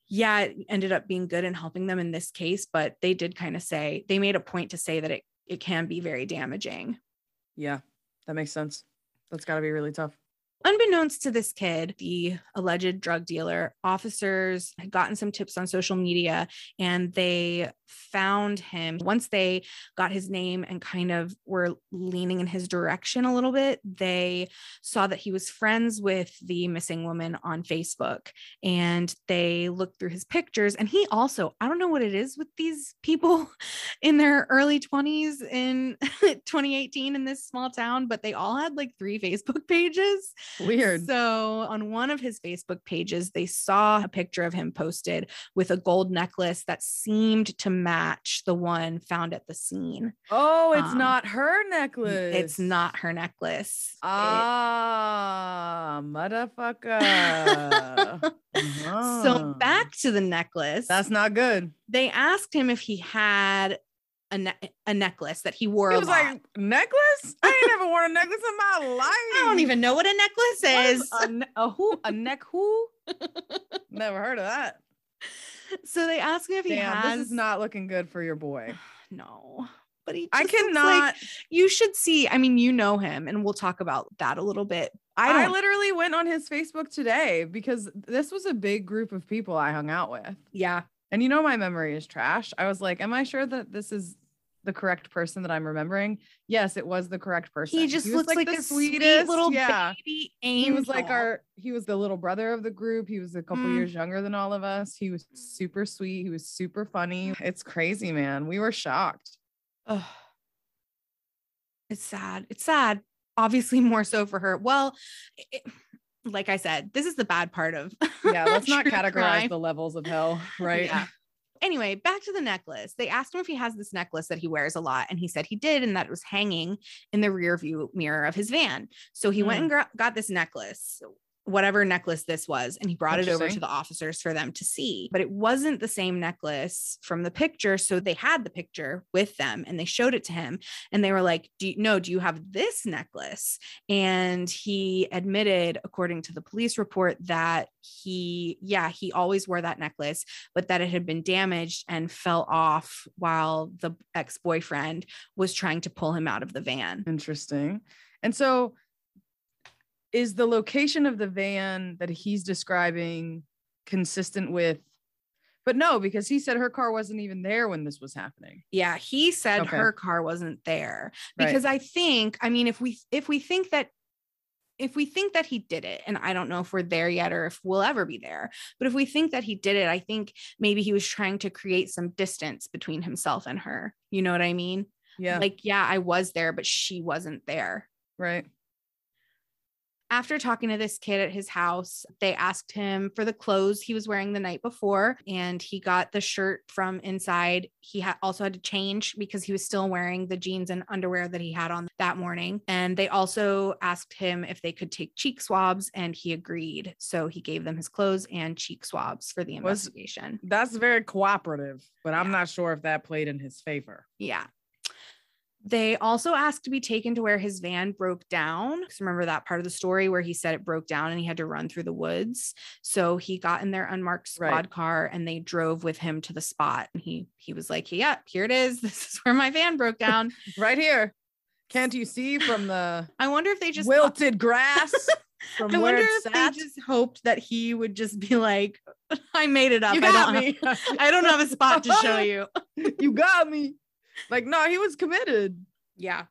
[SPEAKER 2] yeah it ended up being good in helping them in this case but they did kind of say they made a point to say that it it can be very damaging
[SPEAKER 3] Yeah, that makes sense. That's got to be really tough.
[SPEAKER 2] Unbeknownst to this kid, the alleged drug dealer, officers had gotten some tips on social media and they found him. Once they got his name and kind of were leaning in his direction a little bit, they saw that he was friends with the missing woman on Facebook and they looked through his pictures. And he also, I don't know what it is with these people in their early 20s in 2018 in this small town, but they all had like three Facebook pages.
[SPEAKER 3] Weird.
[SPEAKER 2] So, on one of his Facebook pages, they saw a picture of him posted with a gold necklace that seemed to match the one found at the scene.
[SPEAKER 3] oh, it's
[SPEAKER 2] um,
[SPEAKER 3] not her necklace.
[SPEAKER 2] It's not her necklace. It-
[SPEAKER 3] Ah, motherfucker.
[SPEAKER 2] so,
[SPEAKER 3] Uh-huh.
[SPEAKER 2] back to the necklace.
[SPEAKER 3] That's not good.
[SPEAKER 2] they asked him if he had a, ne- a necklace that he wore
[SPEAKER 3] He was like, necklace? I ain't never worn a necklace in my life.
[SPEAKER 2] I don't even know what a necklace is.
[SPEAKER 3] a, ne- a who? A neck who? Never heard of that.
[SPEAKER 2] so they asked him if he
[SPEAKER 3] Damn,
[SPEAKER 2] has.
[SPEAKER 3] this is not looking good for your boy.
[SPEAKER 2] no, but he.
[SPEAKER 3] I
[SPEAKER 2] just looks like-
[SPEAKER 3] cannot.
[SPEAKER 2] you should see. I mean, you know him, and we'll talk about that a little bit. I
[SPEAKER 3] I, literally went on his Facebook today because this was a big group of people I hung out with.
[SPEAKER 2] yeah,
[SPEAKER 3] And you know, my memory is trash. I was like, Am I sure that this is the correct person that I'm remembering? Yes, it was the correct person.
[SPEAKER 2] he just
[SPEAKER 3] was,
[SPEAKER 2] looks like,
[SPEAKER 3] the
[SPEAKER 2] the sweetest little
[SPEAKER 3] Yeah.
[SPEAKER 2] baby
[SPEAKER 3] He was like our, he was the little brother of the group. He was a couple
[SPEAKER 2] Mm.
[SPEAKER 3] years younger than all of us. He was super sweet. He was super funny. It's crazy, man. We were shocked.
[SPEAKER 2] Ugh. It's sad. It's sad. Obviously, more so for her. Well, it- like I said, this is the bad part of.
[SPEAKER 3] Yeah, let's not categorize
[SPEAKER 2] crime.
[SPEAKER 3] the levels of hell, right?
[SPEAKER 2] Yeah. Anyway, back to the necklace. They asked him if he has this necklace that he wears a lot, and he said he did, and that it was hanging in the rear view mirror of his van. So he went mm. and got this necklace, whatever necklace this was, and he brought it over to the officers for them to see. But it wasn't the same necklace from the picture. So they had the picture with them and they showed it to him. And they were like, Do you no, do you have this necklace? And he admitted, according to the police report, that he, yeah, he always wore that necklace, but that it had been damaged and fell off while the ex boyfriend was trying to pull him out of the van.
[SPEAKER 3] Interesting. And so is the location of the van that he's describing consistent with but no, because he said her car wasn't even there when this was happening.
[SPEAKER 2] Yeah, he said
[SPEAKER 3] Okay.
[SPEAKER 2] her car wasn't there
[SPEAKER 3] Right.
[SPEAKER 2] because I think, I mean, if we if we think that if we think that he did it, and I don't know if we're there yet or if we'll ever be there, but if we think that he did it, I think maybe he was trying to create some distance between himself and her. You know what I mean?
[SPEAKER 3] Yeah.
[SPEAKER 2] Like, yeah, I was there, but she wasn't there.
[SPEAKER 3] right.
[SPEAKER 2] After talking to this kid at his house, they asked him for the clothes he was wearing the night before, and he got the shirt from inside. He had also had to change because he was still wearing the jeans and underwear that he had on that morning. And they also asked him if they could take cheek swabs, and he agreed. So he gave them his clothes and cheek swabs for the investigation.
[SPEAKER 3] That's very cooperative, but I'm
[SPEAKER 2] Yeah.
[SPEAKER 3] not sure if that played in his favor.
[SPEAKER 2] Yeah. They also asked to be taken to where his van broke down. remember that part of the story where he said it broke down and he had to run through the woods. So he got in their unmarked squad
[SPEAKER 3] Right.
[SPEAKER 2] car and they drove with him to the spot. And he he was like, "Yeah, here it is. This is where my van broke down."
[SPEAKER 3] Right here. Can't you see from the
[SPEAKER 2] I wonder if they just
[SPEAKER 3] wilted grass from
[SPEAKER 2] I wonder if
[SPEAKER 3] sat?
[SPEAKER 2] they just hoped that he would just be like, "I made it up.
[SPEAKER 3] you
[SPEAKER 2] I don't
[SPEAKER 3] me.
[SPEAKER 2] Have, I don't have a spot to show you."
[SPEAKER 3] you got me. Like, no, he was committed.
[SPEAKER 2] Yeah.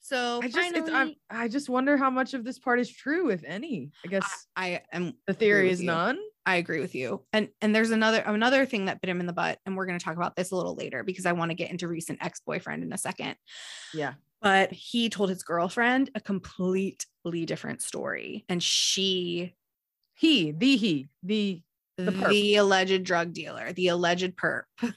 [SPEAKER 2] So
[SPEAKER 3] I just, I,
[SPEAKER 2] finally,
[SPEAKER 3] I just wonder how much of this part is true, if any. I guess
[SPEAKER 2] I am
[SPEAKER 3] the theory is
[SPEAKER 2] you.
[SPEAKER 3] none.
[SPEAKER 2] I agree with you. And and there's another another thing that bit him in the butt, and we're going to talk about this a little later because I want to get into recent ex-boyfriend in a second.
[SPEAKER 3] Yeah.
[SPEAKER 2] But he told his girlfriend a completely different story, and she,
[SPEAKER 3] He, the he, the
[SPEAKER 2] the,
[SPEAKER 3] perp.
[SPEAKER 2] alleged drug dealer, the alleged perp,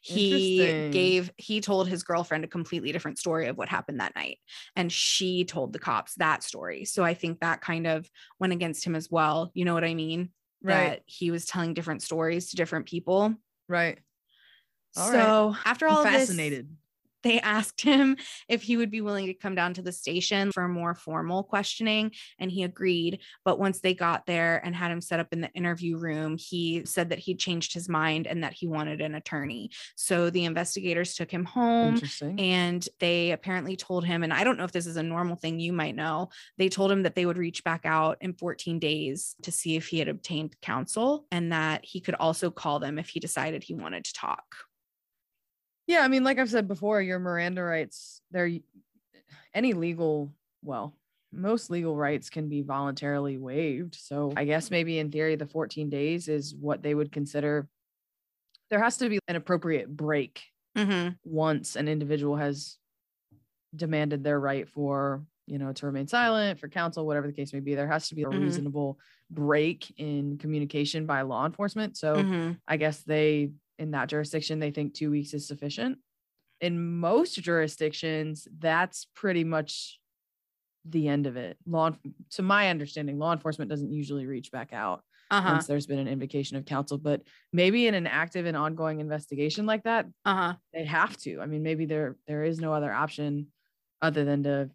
[SPEAKER 2] he gave he told his girlfriend a completely different story of what happened that night, and she told the cops that story. So I think that kind of went against him as well. You know what I mean?
[SPEAKER 3] right,
[SPEAKER 2] That he was telling different stories to different people.
[SPEAKER 3] right. All right.
[SPEAKER 2] so after all
[SPEAKER 3] I'm
[SPEAKER 2] of this,
[SPEAKER 3] fascinated.
[SPEAKER 2] They asked him if he would be willing to come down to the station for more formal questioning, and he agreed. But once they got there and had him set up in the interview room, he said that he changed his mind and that he wanted an attorney. So the investigators took him home. And they apparently told him, and I don't know if this is a normal thing you might know, they told him that they would reach back out in 14 days to see if he had obtained counsel and that he could also call them if he decided he wanted to talk.
[SPEAKER 3] Yeah, I mean, like I've said before, your Miranda rights, they're any legal, well, most legal rights can be voluntarily waived. So I guess maybe in theory, the 14 days is what they would consider. There has to be an appropriate break
[SPEAKER 2] Mm-hmm.
[SPEAKER 3] once an individual has demanded their right for you know, to remain silent for counsel, whatever the case may be. There has to be a
[SPEAKER 2] Mhm.
[SPEAKER 3] reasonable break in communication by law enforcement. So
[SPEAKER 2] Mhm.
[SPEAKER 3] I guess they, in that jurisdiction, they think two weeks is sufficient. In most jurisdictions, that's pretty much the end of it. Law, to my understanding, law enforcement doesn't usually reach back out
[SPEAKER 2] Uh-huh.
[SPEAKER 3] once there's been an invocation of counsel. But maybe in an active and ongoing investigation like that,
[SPEAKER 2] Uh-huh.
[SPEAKER 3] they have to. I mean, maybe there there is no other option other than to,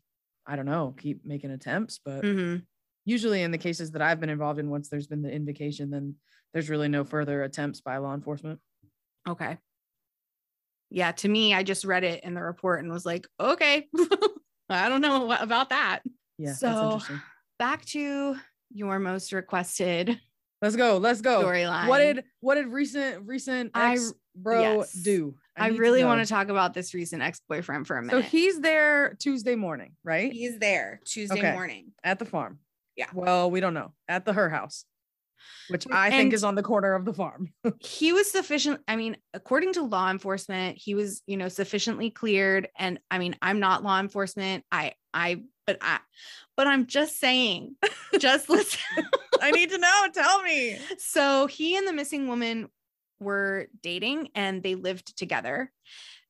[SPEAKER 3] I don't know, keep making attempts. But
[SPEAKER 2] hmm
[SPEAKER 3] usually in the cases that I've been involved in, once there's been the invocation, then there's really no further attempts by law enforcement.
[SPEAKER 2] Okay. Yeah, to me, I just read it in the report and was like, okay, I don't know about that.
[SPEAKER 3] Yeah, that's
[SPEAKER 2] So-
[SPEAKER 3] interesting.
[SPEAKER 2] Back to your most requested
[SPEAKER 3] Let's go. Let's go.
[SPEAKER 2] storyline.
[SPEAKER 3] What did what did recent recent
[SPEAKER 2] I-
[SPEAKER 3] ex bro
[SPEAKER 2] yes.
[SPEAKER 3] do?
[SPEAKER 2] I,
[SPEAKER 3] need
[SPEAKER 2] really
[SPEAKER 3] know.
[SPEAKER 2] want to talk about this recent ex-boyfriend for a minute.
[SPEAKER 3] So he's there Tuesday morning, right?
[SPEAKER 2] he's there Tuesday
[SPEAKER 3] Okay.
[SPEAKER 2] morning.
[SPEAKER 3] At the farm.
[SPEAKER 2] Yeah.
[SPEAKER 3] Well, we don't know. At the her house, which I think is on the corner of the farm.
[SPEAKER 2] he was sufficient i mean according to law enforcement he was you know sufficiently cleared and i mean i'm not law enforcement i i but i but i'm just saying just listen
[SPEAKER 3] I need to know. Tell me.
[SPEAKER 2] so he and the missing woman were dating and they lived together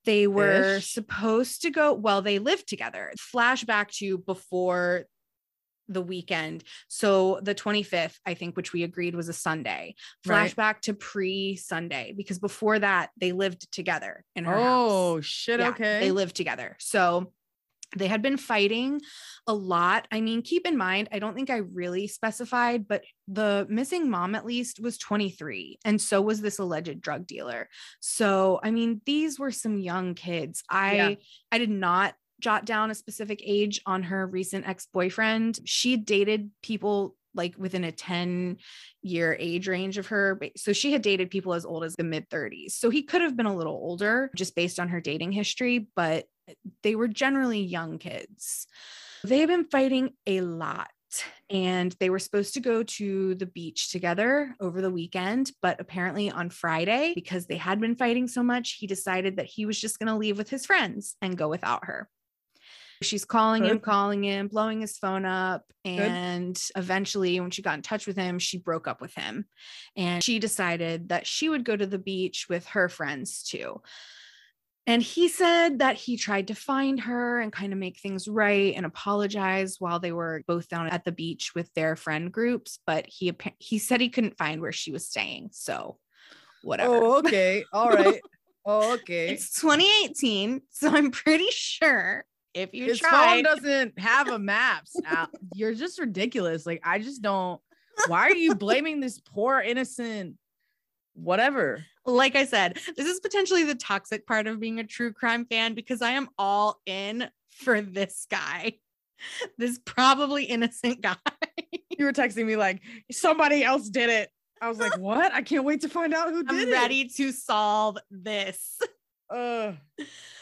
[SPEAKER 2] they were
[SPEAKER 3] Ish.
[SPEAKER 2] supposed to go well they lived together flashback to before the weekend so the 25th i think which we agreed was a sunday
[SPEAKER 3] Right.
[SPEAKER 2] flashback to pre sunday because before that they lived together in her
[SPEAKER 3] Oh
[SPEAKER 2] house
[SPEAKER 3] shit.
[SPEAKER 2] Yeah,
[SPEAKER 3] okay.
[SPEAKER 2] they lived together so they had been fighting a lot. I mean, keep in mind, I don't think I really specified, but the missing mom at least was 23, and so was this alleged drug dealer. So, I mean, these were some young kids. I
[SPEAKER 3] Yeah.
[SPEAKER 2] I did not jot down a specific age on her recent ex-boyfriend. She dated people like within a 10 year age range of her. So she had dated people as old as the mid 30s. So he could have been a little older just based on her dating history, but they were generally young kids. They had been fighting a lot. And they were supposed to go to the beach together over the weekend. But apparently, on Friday, because they had been fighting so much, he decided that he was just going to leave with his friends and go without her. She's calling him, calling him, blowing his phone up. And eventually, when she got in touch with him, she broke up with him. And she decided that she would go to the beach with her friends too. And he said that he tried to find her and kind of make things right and apologize while they were both down at the beach with their friend groups. But he he said he couldn't find where she was staying. So whatever.
[SPEAKER 3] Oh, okay. All right. Oh, okay.
[SPEAKER 2] It's 2018, so I'm pretty sure if you
[SPEAKER 3] His
[SPEAKER 2] tried,
[SPEAKER 3] phone doesn't have a maps. You're just ridiculous. Like I just don't. Why are you blaming this poor innocent? Whatever.
[SPEAKER 2] like I said, this is potentially the toxic part of being a true crime fan because I am all in for this guy, this probably innocent guy.
[SPEAKER 3] You were texting me like somebody else did it. I was like, what? I can't wait to find out who did
[SPEAKER 2] I'm
[SPEAKER 3] it.
[SPEAKER 2] ready to solve this.
[SPEAKER 3] Uh,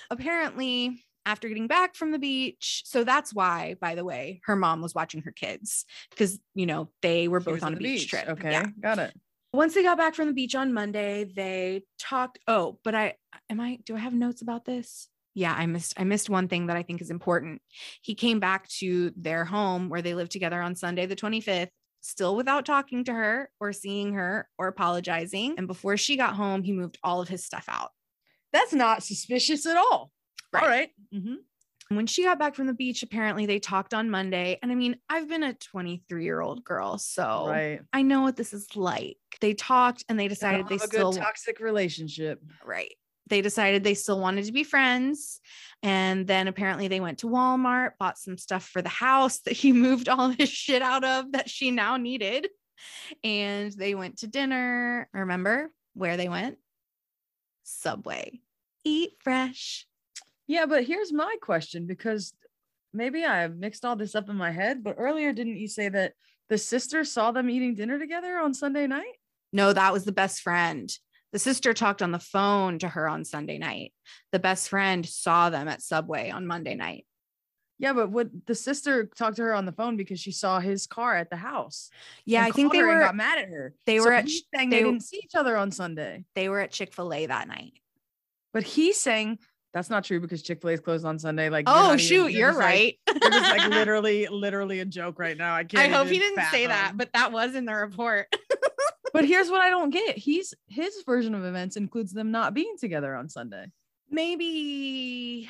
[SPEAKER 2] Apparently, after getting back from the beach, so that's why, by the way, her mom was watching her kids because you know they were both on a
[SPEAKER 3] the
[SPEAKER 2] beach, trip.
[SPEAKER 3] Okay,
[SPEAKER 2] Yeah.
[SPEAKER 3] got it.
[SPEAKER 2] Once they got back from the beach on Monday, they talked. Oh, but I am I do I have notes about this? Yeah, I missed I missed one thing that I think is important. He came back to their home where they lived together on Sunday the 25th, still without talking to her or seeing her or apologizing. And before she got home, he moved all of his stuff out.
[SPEAKER 3] That's not suspicious at all.
[SPEAKER 2] Right.
[SPEAKER 3] All right. Mhm.
[SPEAKER 2] When she got back from the beach, apparently they talked on Monday. And I mean, I've been a 23 year old girl, so
[SPEAKER 3] Right.
[SPEAKER 2] I know what this is like. They talked and they decided they
[SPEAKER 3] a
[SPEAKER 2] still
[SPEAKER 3] good toxic relationship.
[SPEAKER 2] right. They decided they still wanted to be friends. And then apparently they went to Walmart, bought some stuff for the house that he moved all his shit out of that she now needed. And they went to dinner. Remember where they went? Subway. Eat fresh.
[SPEAKER 3] Yeah, but here's my question because maybe I have mixed all this up in my head, but earlier didn't you say that the sister saw them eating dinner together on Sunday night?
[SPEAKER 2] No, that was the best friend. The sister talked on the phone to her on Sunday night. The best friend saw them at Subway on Monday night.
[SPEAKER 3] Yeah, but would the sister talked to her on the phone because she saw his car at the house?
[SPEAKER 2] Yeah, I think they were
[SPEAKER 3] got mad at her.
[SPEAKER 2] they
[SPEAKER 3] So
[SPEAKER 2] were at
[SPEAKER 3] saying
[SPEAKER 2] they
[SPEAKER 3] they didn't see each other on Sunday,
[SPEAKER 2] they were at Chick-fil-A that night.
[SPEAKER 3] but he's saying That's not true because Chick Fil A is closed on Sunday. Like,
[SPEAKER 2] Oh
[SPEAKER 3] not even-
[SPEAKER 2] shoot, you're
[SPEAKER 3] like-
[SPEAKER 2] right.
[SPEAKER 3] you're just like literally, literally a joke right now. I can't.
[SPEAKER 2] I hope he didn't say that, but that was in the report.
[SPEAKER 3] But here's what I don't get. He's his version of events includes them not being together on Sunday.
[SPEAKER 2] Maybe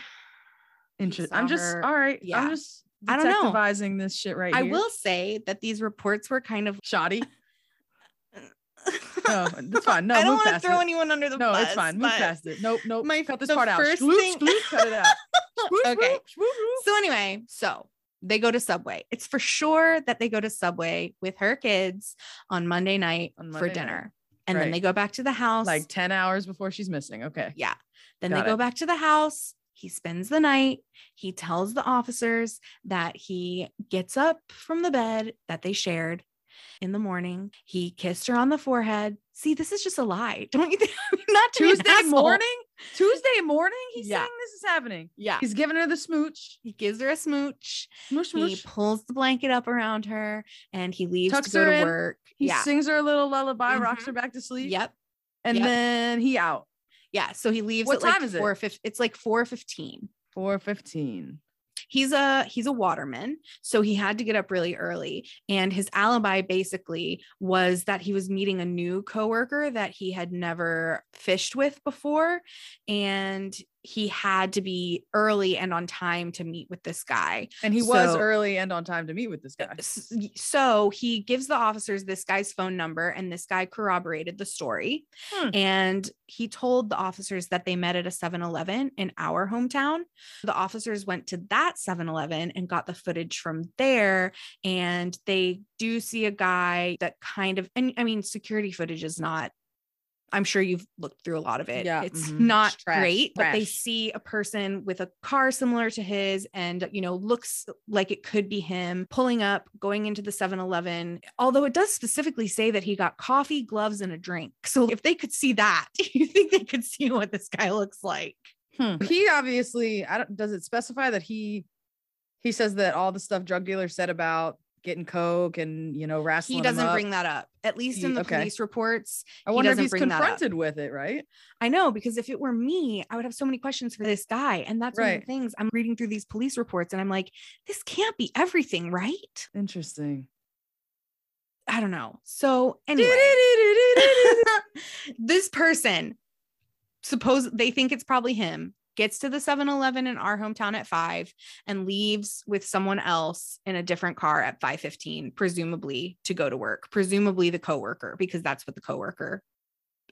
[SPEAKER 3] Interesting. I'm just all right.
[SPEAKER 2] yeah.
[SPEAKER 3] I'm just
[SPEAKER 2] I don't know.
[SPEAKER 3] detectivizing this shit right
[SPEAKER 2] I
[SPEAKER 3] here.
[SPEAKER 2] will say that these reports were kind of
[SPEAKER 3] shoddy. No, it's fine. No,
[SPEAKER 2] I don't want to throw
[SPEAKER 3] it.
[SPEAKER 2] anyone under the
[SPEAKER 3] No,
[SPEAKER 2] bus.
[SPEAKER 3] it's fine. Move past it. Nope, nope.
[SPEAKER 2] my-
[SPEAKER 3] cut this part out. Shloop,
[SPEAKER 2] thing-
[SPEAKER 3] shloop, cut it out. Shloop,
[SPEAKER 2] Okay. So anyway, so they go to Subway. It's for sure that they go to Subway with her kids on Monday night
[SPEAKER 3] On
[SPEAKER 2] for
[SPEAKER 3] Monday
[SPEAKER 2] dinner. And then they go back to the house.
[SPEAKER 3] Like 10 hours before she's missing. Okay.
[SPEAKER 2] yeah. Then
[SPEAKER 3] Got
[SPEAKER 2] they go back to the house. He spends the night. He tells the officers that he gets up from the bed that they shared in the morning. He kissed her on the forehead. See, this is just a lie. Don't you think? Not to be an
[SPEAKER 3] Tuesday morning? Tuesday morning? He's
[SPEAKER 2] Yeah.
[SPEAKER 3] saying this is happening.
[SPEAKER 2] Yeah.
[SPEAKER 3] He's giving her the smooch.
[SPEAKER 2] He gives her a smooch.
[SPEAKER 3] Smooch, smooch.
[SPEAKER 2] He pulls the blanket up around her and he leaves
[SPEAKER 3] Tucks
[SPEAKER 2] to go
[SPEAKER 3] her
[SPEAKER 2] to
[SPEAKER 3] in.
[SPEAKER 2] work.
[SPEAKER 3] He
[SPEAKER 2] yeah.
[SPEAKER 3] sings her a little lullaby, rocks
[SPEAKER 2] Mhm.
[SPEAKER 3] her back to sleep.
[SPEAKER 2] Yep.
[SPEAKER 3] And
[SPEAKER 2] yep.
[SPEAKER 3] then he out.
[SPEAKER 2] Yeah. So he leaves
[SPEAKER 3] What
[SPEAKER 2] at like
[SPEAKER 3] time is it?
[SPEAKER 2] four It's like four fifteen.
[SPEAKER 3] 415.
[SPEAKER 2] He's a he's a waterman, so he had to get up really early. And his alibi basically was that he was meeting a new coworker that he had never fished with before, and he had to be early and on time to meet with this guy.
[SPEAKER 3] And he was early and on time to meet with this guy.
[SPEAKER 2] So he gives the officers this guy's phone number, and this guy corroborated the story.
[SPEAKER 3] Hmm.
[SPEAKER 2] And he told the officers that they met at a 7 Eleven in our hometown. The officers went to that 7 Eleven and got the footage from there. And they do see a guy that kind of, and I mean, security footage is not. I'm sure you've looked through a lot of it.
[SPEAKER 3] Yeah,
[SPEAKER 2] It's
[SPEAKER 3] mhm.
[SPEAKER 2] not
[SPEAKER 3] It's trash,
[SPEAKER 2] great, but they see a person with a car similar to his and, you know, looks like it could be him pulling up, going into the 7 Eleven. Although it does specifically say that he got coffee, gloves, and a drink. So if they could see that, you think they could see what this guy looks like?
[SPEAKER 3] Hmm. He obviously, I don't, does it specify that he, he says that all the stuff drug dealers said about getting coke and, you know, wrestling
[SPEAKER 2] He doesn't bring that up, at least in the
[SPEAKER 3] okay.
[SPEAKER 2] police reports.
[SPEAKER 3] I
[SPEAKER 2] he
[SPEAKER 3] wonder if
[SPEAKER 2] doesn't
[SPEAKER 3] he's
[SPEAKER 2] bring that up.
[SPEAKER 3] confronted with it, right?
[SPEAKER 2] I know because if it were me, I would have so many questions for this guy. And that's one of the things I'm reading through these police reports and I'm like, this can't be everything, right?
[SPEAKER 3] Interesting.
[SPEAKER 2] I don't know. So anyway, this person suppose they think it's probably him gets to the 7-eleven in our hometown at 5 and leaves with someone else in a different car at 5:15 presumably to go to work presumably the coworker because that's what the coworker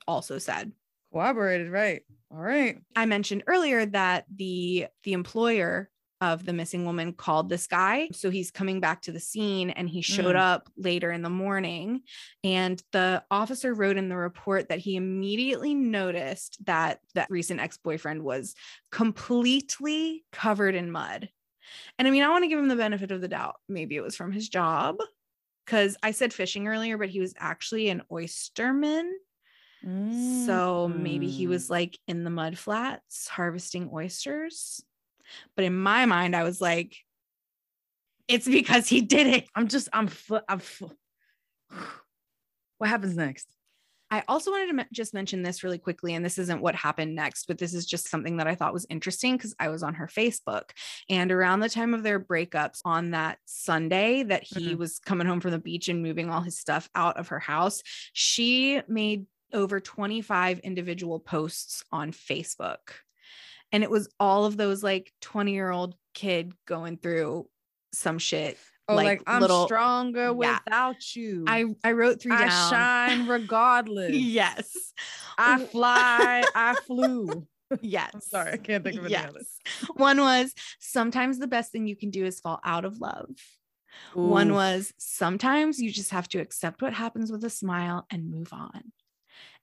[SPEAKER 2] also said
[SPEAKER 3] Cooperated, right? All right.
[SPEAKER 2] I mentioned earlier that the the employer of the missing woman called this guy. So he's coming back to the scene and he showed
[SPEAKER 3] Mm.
[SPEAKER 2] up later in the morning. And the officer wrote in the report that he immediately noticed that that recent ex-boyfriend was completely covered in mud. And I mean, I want to give him the benefit of the doubt. Maybe it was from his job. Because I said fishing earlier, but he was actually an oysterman. So maybe he
[SPEAKER 3] Mm.
[SPEAKER 2] was like in the mud flats harvesting oysters. But in my mind, I was like, it's because he did it.
[SPEAKER 3] I'm just, I'm, fl- I'm. Fl- what happens next?
[SPEAKER 2] I also wanted to me- just mention this really quickly, and this isn't what happened next, but this is just something that I thought was interesting because I was on her Facebook. And around the time of their breakups on that Sunday that he
[SPEAKER 3] Mhm.
[SPEAKER 2] was coming home from the beach and moving all his stuff out of her house, she made over 25 individual posts on Facebook. And it was all of those like 20 year old kid going through some shit.
[SPEAKER 3] Oh, like,
[SPEAKER 2] Like,
[SPEAKER 3] I'm
[SPEAKER 2] little-
[SPEAKER 3] stronger
[SPEAKER 2] Yeah.
[SPEAKER 3] without you.
[SPEAKER 2] I, I wrote three
[SPEAKER 3] I
[SPEAKER 2] down.
[SPEAKER 3] shine regardless.
[SPEAKER 2] yes.
[SPEAKER 3] I fly. I flew.
[SPEAKER 2] Yes.
[SPEAKER 3] I'm sorry, I can't think of any
[SPEAKER 2] yes.
[SPEAKER 3] others.
[SPEAKER 2] One was sometimes the best thing you can do is fall out of love. One was sometimes you just have to accept what happens with a smile and move on.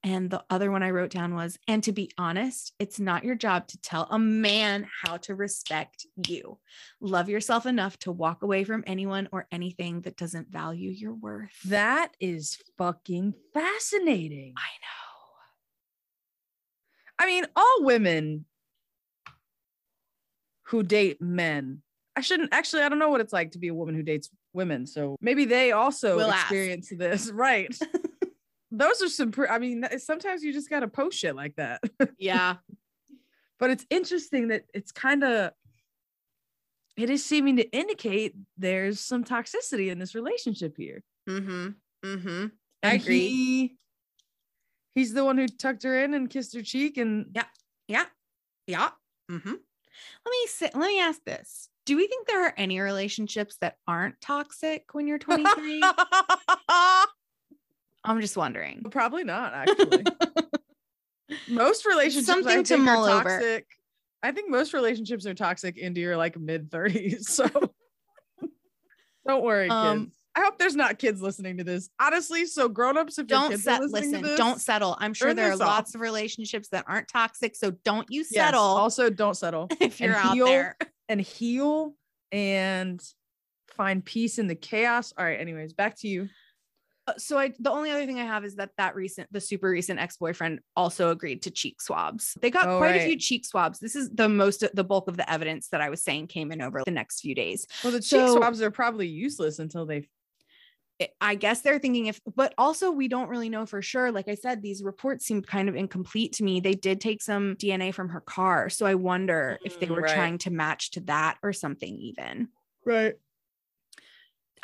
[SPEAKER 2] And the other one I wrote down was, and to be honest, it's not your job to tell a man how to respect you. Love yourself enough to walk away from anyone or anything that doesn't value your worth.
[SPEAKER 3] That is fucking fascinating.
[SPEAKER 2] I know.
[SPEAKER 3] I mean, all women who date men. I shouldn't actually, I don't know what it's like to be a woman who dates women. So maybe they also
[SPEAKER 2] We'll ask.
[SPEAKER 3] experience this. Right. Those are some, pre- I mean, sometimes you just got to post shit like that.
[SPEAKER 2] Yeah.
[SPEAKER 3] but it's interesting that it's kind of it is seeming to indicate there's some toxicity in this relationship here.
[SPEAKER 2] Mm-hmm. Mm-hmm.
[SPEAKER 3] I
[SPEAKER 2] I agree.
[SPEAKER 3] He, he's the one who tucked her in and kissed her cheek and
[SPEAKER 2] Yeah. Yeah. Yeah. Mm-hmm. Let me say, let me ask this. Do we think there are any relationships that aren't toxic when you're 23? I'm just wondering.
[SPEAKER 3] Probably not, actually. most relationships I
[SPEAKER 2] Something to
[SPEAKER 3] think, are
[SPEAKER 2] mull over.
[SPEAKER 3] toxic. I think most relationships are toxic into your like mid 30s. So don't worry,
[SPEAKER 2] Um,
[SPEAKER 3] kids. I hope there's not kids listening to this. Honestly, so grown-ups, if
[SPEAKER 2] Don't
[SPEAKER 3] kids
[SPEAKER 2] set, listen,
[SPEAKER 3] to this,
[SPEAKER 2] don't settle. I'm sure there are
[SPEAKER 3] off.
[SPEAKER 2] lots of relationships that aren't toxic. So don't you
[SPEAKER 3] Yes,
[SPEAKER 2] settle
[SPEAKER 3] also, don't settle
[SPEAKER 2] if you're
[SPEAKER 3] and
[SPEAKER 2] out
[SPEAKER 3] heal.
[SPEAKER 2] there.
[SPEAKER 3] and heal and find peace in the chaos. All right. Anyways, back to you.
[SPEAKER 2] Uh, so I the only other thing I have is that that recent the super recent ex-boyfriend also agreed to cheek swabs. They got
[SPEAKER 3] Oh,
[SPEAKER 2] quite a few cheek swabs. This is the most the bulk of the evidence that I was saying came in over the next few days.
[SPEAKER 3] Well, the cheek
[SPEAKER 2] So-
[SPEAKER 3] swabs are probably useless until they.
[SPEAKER 2] I- guess they're thinking if but also we don't really know for sure. Like I said these reports seemed kind of incomplete to me. They did take some DNA from her car. So I wonder if they
[SPEAKER 3] Mm,
[SPEAKER 2] were
[SPEAKER 3] right.
[SPEAKER 2] trying to match to that or something even.
[SPEAKER 3] Right.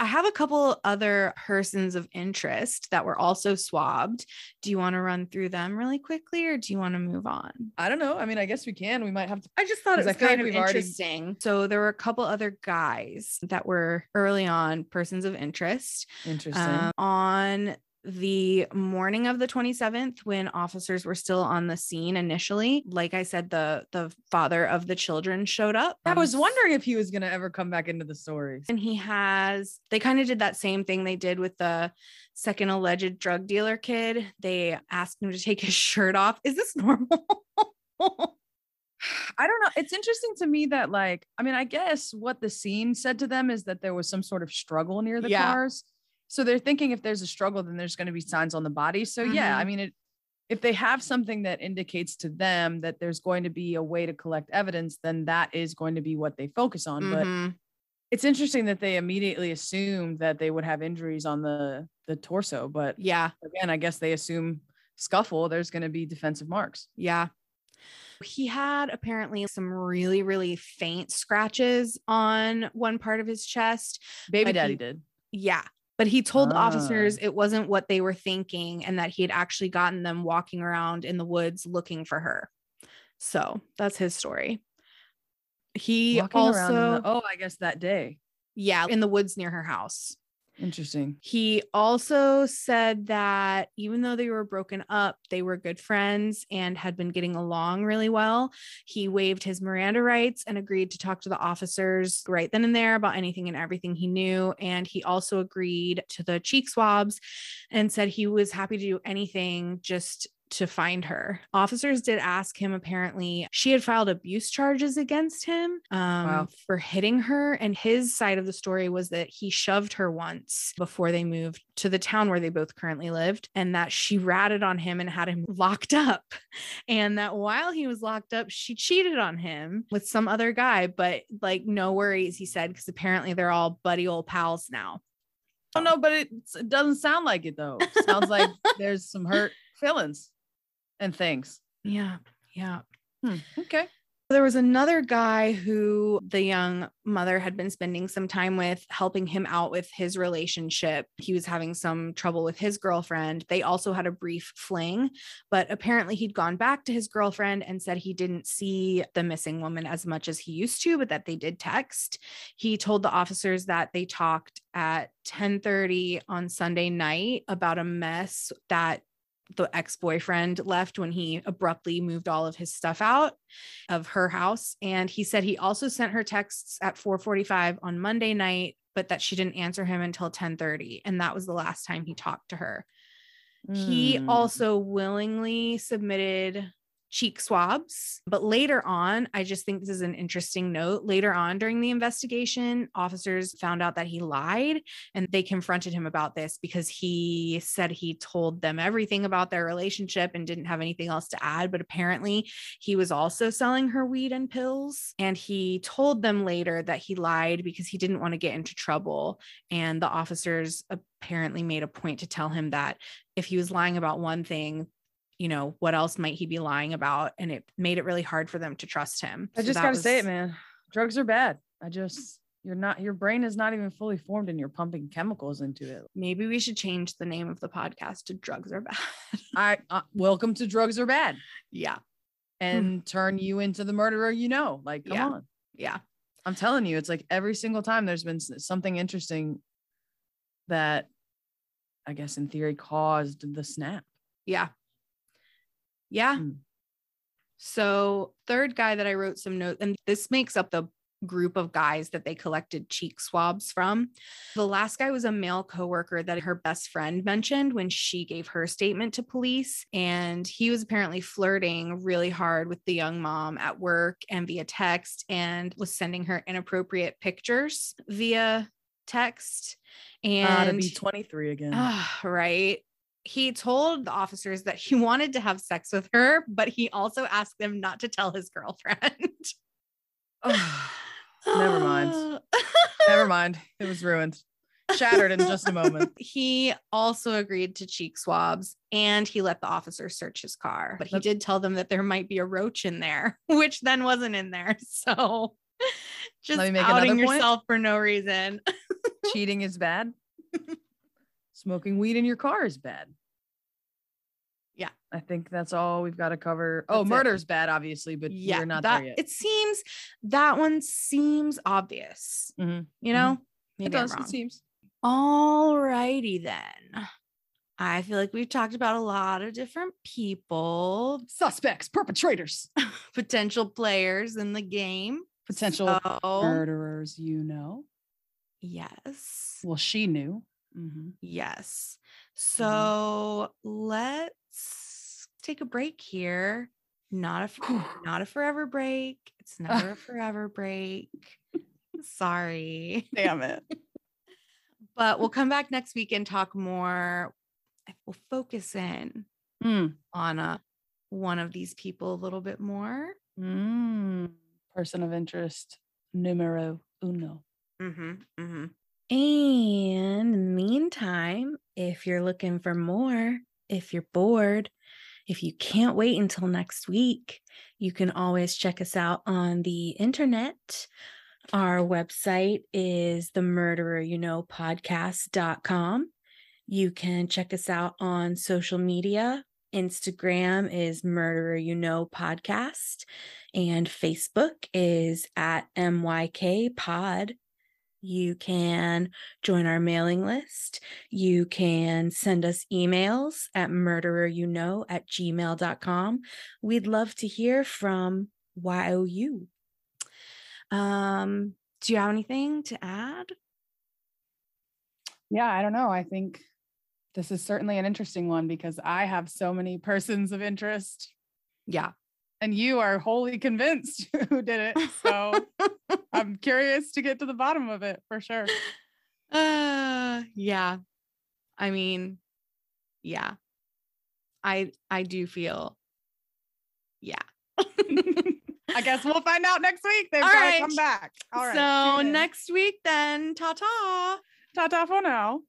[SPEAKER 2] I have a couple other persons of interest that were also swabbed. Do you want to run through them really quickly or do you want to move on?
[SPEAKER 3] I don't know. I mean, I guess we can. We might have to.
[SPEAKER 2] I just thought it was
[SPEAKER 3] feel like
[SPEAKER 2] kind of
[SPEAKER 3] we've already-
[SPEAKER 2] interesting. So there were a couple other guys that were early on persons of interest.
[SPEAKER 3] Interesting.
[SPEAKER 2] Um, on the morning of the 27th when officers were still on the scene initially like i said the the father of the children showed up
[SPEAKER 3] I was wondering if he was going to ever come back into the story.
[SPEAKER 2] and he has they kind of did that same thing they did with the second alleged drug dealer kid they asked him to take his shirt off is this normal
[SPEAKER 3] I don't know. It's interesting to me that, like, I mean, I guess what the scene said to them is that there was some sort of struggle near the
[SPEAKER 2] Yeah.
[SPEAKER 3] cars. So they're thinking if there's a struggle, then there's going to be signs on the body. So yeah, I
[SPEAKER 2] Mhm.
[SPEAKER 3] mean, it if they have something that indicates to them that there's going to be a way to collect evidence, then that is going to be what they focus on. But
[SPEAKER 2] Mhm.
[SPEAKER 3] it's interesting that they immediately assumed that they would have injuries on the the torso. But
[SPEAKER 2] yeah
[SPEAKER 3] again, I guess they assume scuffle, there's going to be defensive marks.
[SPEAKER 2] Yeah. He had apparently some really, really faint scratches on one part of his chest.
[SPEAKER 3] Baby
[SPEAKER 2] But
[SPEAKER 3] daddy
[SPEAKER 2] he-
[SPEAKER 3] did.
[SPEAKER 2] Yeah. But he told the officers
[SPEAKER 3] Ah.
[SPEAKER 2] it wasn't what they were thinking and that he had actually gotten them walking around in the woods looking for her. So that's his story. He
[SPEAKER 3] Walking
[SPEAKER 2] also,
[SPEAKER 3] the- oh, I guess that day.
[SPEAKER 2] yeah, in the woods near her house.
[SPEAKER 3] Interesting.
[SPEAKER 2] He also said that even though they were broken up, they were good friends and had been getting along really well. He waived his Miranda rights and agreed to talk to the officers right then and there about anything and everything he knew. And he also agreed to the cheek swabs and said he was happy to do anything just to find her. Officers did ask him apparently she had filed abuse charges against him um,
[SPEAKER 3] Wow.
[SPEAKER 2] for hitting her and his side of the story was that he shoved her once before they moved to the town where they both currently lived and that she ratted on him and had him locked up and that while he was locked up she cheated on him with some other guy but like no worries he said because apparently they're all buddy old pals now
[SPEAKER 3] Oh no, but it, it doesn't sound like it though. Sounds like there's some hurt feelings and things.
[SPEAKER 2] yeah yeah
[SPEAKER 3] Hmm, Okay.
[SPEAKER 2] There was another guy who the young mother had been spending some time with, helping him out with his relationship. He was having some trouble with his girlfriend. They also had a brief fling, but apparently he'd gone back to his girlfriend and said he didn't see the missing woman as much as he used to, but that they did text. He told the officers that they talked at 10:30 on Sunday night about a mess that the ex-boyfriend left when he abruptly moved all of his stuff out of her house and he said he also sent her texts at 4:45 on Monday night but that she didn't answer him until 10:30 and that was the last time he talked to her. He
[SPEAKER 3] Hmm.
[SPEAKER 2] also willingly submitted cheek swabs. But later on, I just think this is an interesting note. Later on during the investigation, officers found out that he lied and they confronted him about this because he said he told them everything about their relationship and didn't have anything else to add. But apparently, he was also selling her weed and pills. And he told them later that he lied because he didn't want to get into trouble. And the officers apparently made a point to tell him that if he was lying about one thing, you know, what else might he be lying about? And it made it really hard for them to trust him.
[SPEAKER 3] I
[SPEAKER 2] So
[SPEAKER 3] just got to say it, man. Drugs are bad. I just, you're not, your brain is not even fully formed and you're pumping chemicals into it.
[SPEAKER 2] Maybe we should change the name of the podcast to Drugs Are Bad.
[SPEAKER 3] I, uh, welcome to Drugs Are Bad
[SPEAKER 2] yeah.
[SPEAKER 3] and turn you into the murderer you know. Like, come
[SPEAKER 2] Yeah.
[SPEAKER 3] on.
[SPEAKER 2] Yeah.
[SPEAKER 3] I'm telling you, it's like every single time there's been something interesting that I guess in theory caused the snap.
[SPEAKER 2] Yeah. Yeah.
[SPEAKER 3] Mm.
[SPEAKER 2] So, third guy that I wrote some notes, and this makes up the group of guys that they collected cheek swabs from. The last guy was a male coworker that her best friend mentioned when she gave her statement to police. And he was apparently flirting really hard with the young mom at work and via text and was sending her inappropriate pictures via text. And
[SPEAKER 3] Ah, to be 23 again.
[SPEAKER 2] Ah, right. He told the officers that he wanted to have sex with her, but he also asked them not to tell his girlfriend.
[SPEAKER 3] Never mind. Never mind. It was ruined. Shattered in just a moment.
[SPEAKER 2] He also agreed to cheek swabs and he let the officers search his car, but he
[SPEAKER 3] That's-
[SPEAKER 2] did tell them that there might be a roach in there, which then wasn't in there. So just
[SPEAKER 3] me make
[SPEAKER 2] outing yourself for no reason.
[SPEAKER 3] Cheating is bad. Smoking weed in your car is bad.
[SPEAKER 2] Yeah.
[SPEAKER 3] I think that's all we've got to cover. Oh,
[SPEAKER 2] That's it.
[SPEAKER 3] murder's bad, obviously, but
[SPEAKER 2] yeah,
[SPEAKER 3] we're not
[SPEAKER 2] that
[SPEAKER 3] there yet.
[SPEAKER 2] it seems that one seems obvious.
[SPEAKER 3] Mhm.
[SPEAKER 2] You know,
[SPEAKER 3] It
[SPEAKER 2] maybe I'm
[SPEAKER 3] does. It seems.
[SPEAKER 2] All righty then. I feel like we've talked about a lot of different people,
[SPEAKER 3] Suspects, perpetrators,
[SPEAKER 2] potential players in the game.
[SPEAKER 3] potential
[SPEAKER 2] So,
[SPEAKER 3] murderers. You know.
[SPEAKER 2] yes.
[SPEAKER 3] Well, she knew. Mhm.
[SPEAKER 2] Yes. So let's take a break here. Not a not a forever break. It's never a forever break. Sorry.
[SPEAKER 3] Damn it.
[SPEAKER 2] But we'll come back next week and talk more. We'll focus in
[SPEAKER 3] Mm.
[SPEAKER 2] on a one of these people a little bit more.
[SPEAKER 3] Mm. Person of interest numero uno.
[SPEAKER 2] Mm-hmm, mm-hmm. And in the meantime, if you're looking for more, if you're bored, if you can't wait until next week, you can always check us out on the internet. Our website is the murderer you know podcast.com. You can check us out on social media. Instagram is murderer you know podcast and Facebook is at MYK pod. You can join our mailing list. You can send us emails at murdereryouknow at gmail.com. We'd love to hear from YOU. Um, do you have anything to add?
[SPEAKER 3] Yeah, I don't know. I think this is certainly an interesting one because I have so many persons of interest
[SPEAKER 2] Yeah.
[SPEAKER 3] And you are wholly convinced who did it. So I'm curious to get to the bottom of it for sure.
[SPEAKER 2] Uh yeah. I mean, yeah. I I do feel yeah.
[SPEAKER 3] I guess we'll find out next week. They've got to
[SPEAKER 2] right.
[SPEAKER 3] come back. All right.
[SPEAKER 2] so next week then, ta-ta.
[SPEAKER 3] ta ta for now.